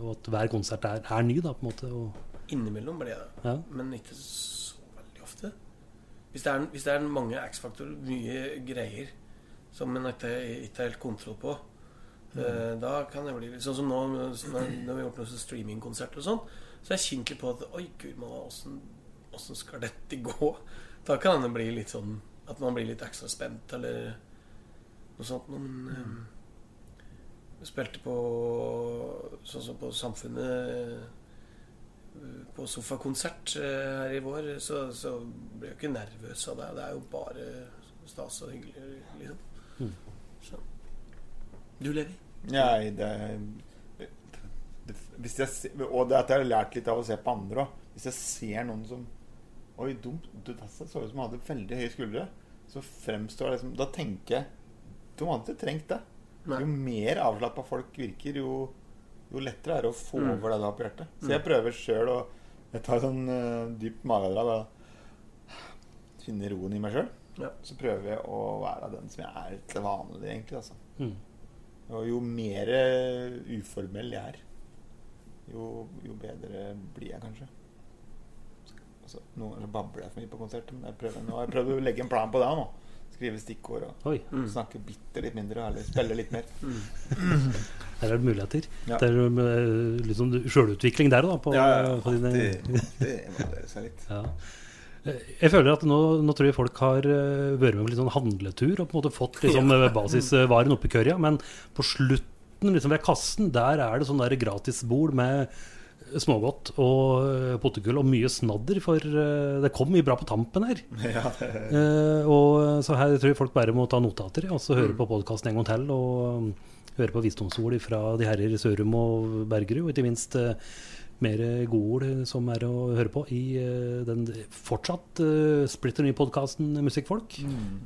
og at hver konsert er, er ny, da, på en måte. Og, Innimellom blir det. ja. Men ikke så veldig ofte. Hvis det er, hvis det er mange X-faktorer, mye greier som en ikke har helt kontroll på, eh, da kan det bli litt Sånn som nå når, vi har gjort noen streamingkonserter og sånn, så er jeg kjent litt på at Oi, gud, malla, åssen skal dette gå? Da kan det bli litt sånn at man blir litt ekstra spent, eller noe sånt. Men eh, vi spilte på Sånn som på Samfunnet på sofakonsert eh, her i vår, så, så blir jeg ikke nervøs av det. Det er jo bare stas og hyggelig, liksom. Så. Du, Levi? Nei, det, det hvis jeg, Og dette har jeg lært litt av å se på andre òg. Hvis jeg ser noen som Oi, dumt. Du, det så ut som han hadde veldig høye skuldre. Så fremstår det liksom Da tenker jeg De hadde ikke trengt det. Nei. Jo mer avslappa folk virker, jo, jo lettere er det å få Mm. over det du har på hjertet. Så jeg prøver sjøl å Jeg tar sånn uh, dypt magedrag og finner roen i meg sjøl. Ja. Så prøver jeg å være den som jeg er til vanlig, egentlig. altså Mm. Og jo mer eh, uformell jeg er, jo, jo bedre blir jeg kanskje. Altså, noen ganger babler jeg for mye på konsert, men jeg prøver, nå har jeg prøvd å legge en plan på det nå. Skrive stikkord og Oi, snakke bitte litt mindre, eller spille litt mer. (laughs) der er det muligheter. Ja. Det er eh, litt sånn sjølutvikling der, da. På, på dine, det, det dere seg litt. Ja. Eh, Jeg føler at nå, nå tror jeg folk har eh, vært med på litt sånn handletur og på en måte fått liksom, eh, basisvaren oppi kørja, men på slutten liksom ved kassen, der er det sånn der gratisbord med smågodt og eh, potetgull og mye snadder, for eh, det kom mye bra på tampen her. (laughs) Ja, det, Eh, og så her tror jeg folk bare må ta notater, og så høre på podkasten en gang til. Og um, høre på visdomsord fra de herrer Sørum og Bergerud, og ikke minst eh, mer godord som er å høre på i eh, den fortsatt uh, splitter nye podkasten Musikkfolk.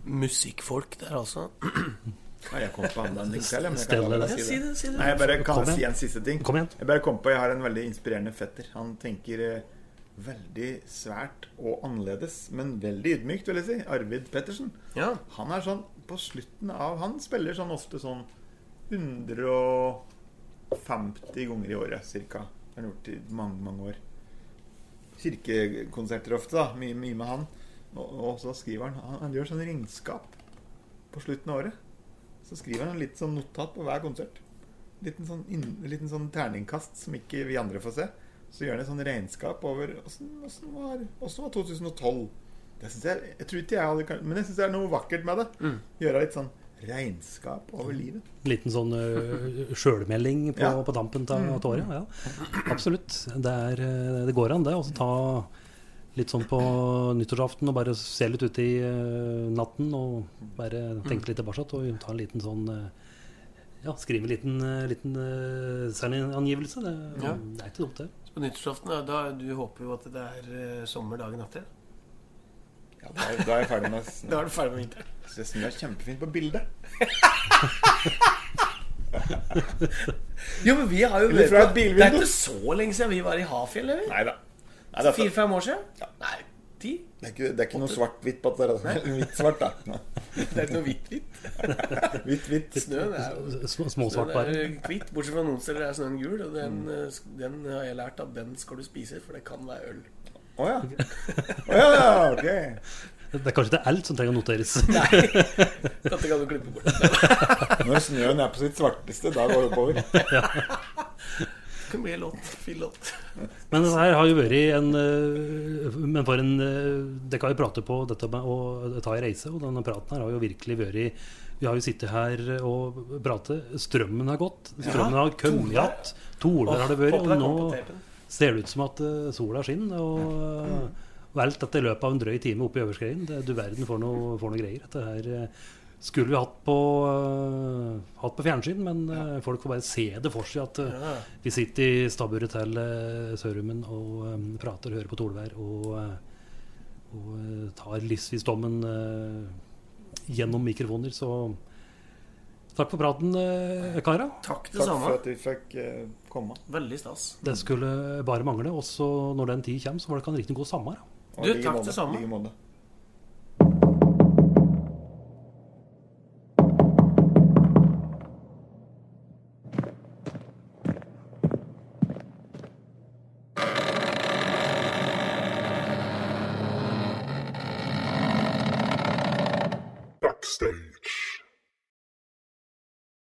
Musikkfolk der, altså. (clears throat) Nei, jeg kom på annen selv. Men jeg kan det. si si det. det, si det. Nei, jeg bare kan si en siste ting. Kom igjen. Jeg bare kom på Jeg har en veldig inspirerende fetter. Han tenker eh, veldig svært og annerledes, men veldig ydmykt, vil jeg si. Arvid Pettersen. Ja. Han er sånn på slutten av Han spiller sånn ofte sånn 150 ganger i året, cirka. Det har han gjort i mange, mange år. Kirkekonserter ofte, da. Mye, mye med han. Og, og så skriver han, han Han gjør sånn regnskap på slutten av året. Så skriver han litt sånn notat på hver konsert. Liten sånn, inn, liten sånn terningkast som ikke vi andre får se. Så gjør han et sånn regnskap over åssen var, var 2012. Det synes jeg, jeg tror ikke jeg hadde Men jeg syns det er noe vakkert med det. Gjøre litt sånn regnskap over livet. En Liten sånn uh, sjølmelding på, Ja. på dampen av av året. Ja. Absolutt. Det, er, eh, det går an, det. Og ta litt sånn på nyttårsaften og bare se litt ute i uh, natten og bare tenke litt tilbake og ta en liten sånn uh, Ja, skrive en liten, liten uh, selvangivelse. Det, Ja. det er ikke dumt, det. På nyttårsaften, da, du håper jo at det er sommer dagen etter. Ja, da, da er jeg ferdig med snø. (laughs) Da er du ferdig med vinteren. Så jeg synes det er kjempefint på bildet. Jo, men vi har jo Det er ikke så lenge siden vi var i Hafjell, eller? Nei da. Nei, dette- Fire-fem år siden? Nei, ti? Det er ikke, det er ikke noe svart-hvitt på det. Hvitt-svart, da. (laughs) Det er ikke noe hvitt-hvitt. (laughs) Hvitt-hvitt. Snøen er jo Småsvart bare. hvitt, bortsett fra noen steder er snøen gul. Og den, mm. den har jeg lært at den skal du spise, for det kan være øl. Å ja. (laughs) Oh, ja, ok. Det er kanskje ikke alt som trenger å noteres. (laughs) Nei, dette kan du klippe bort. (laughs) Når snøen er på sitt svarteste, da går det oppover. Det kan bli en låt. Fin låt. Men dette her har jo vært en øh, Men for en øh, Dere har jo pratet på dette med å ta en reise, og denne praten her har jo virkelig vært Vi har jo sittet her og pratet. Strømmen har gått. Strømmen har kommet igjen. Toler har det vært. Og nå. Ser det ut som at øh, sola skinner. Og, Og alt dette i løpet av en drøy time oppe i Øverskreien. Du verden får noe, noe greier. Dette her eh, skulle vi hatt på, uh, hatt på fjernsyn, men uh, folk får bare se det for seg at uh, vi sitter i stabburet til uh, Sørummen og um, prater og hører på Tolvær og, eh, og eh, tar livsvisdommen eh, gjennom mikrofoner. Så takk for praten, uh, kara. Takk det Takk samme. for at vi fikk eh, komme. Veldig stas. Det skulle bare mangle. Også når den tid kommer, så var det kan riktig god. Og Du, like takk det samme.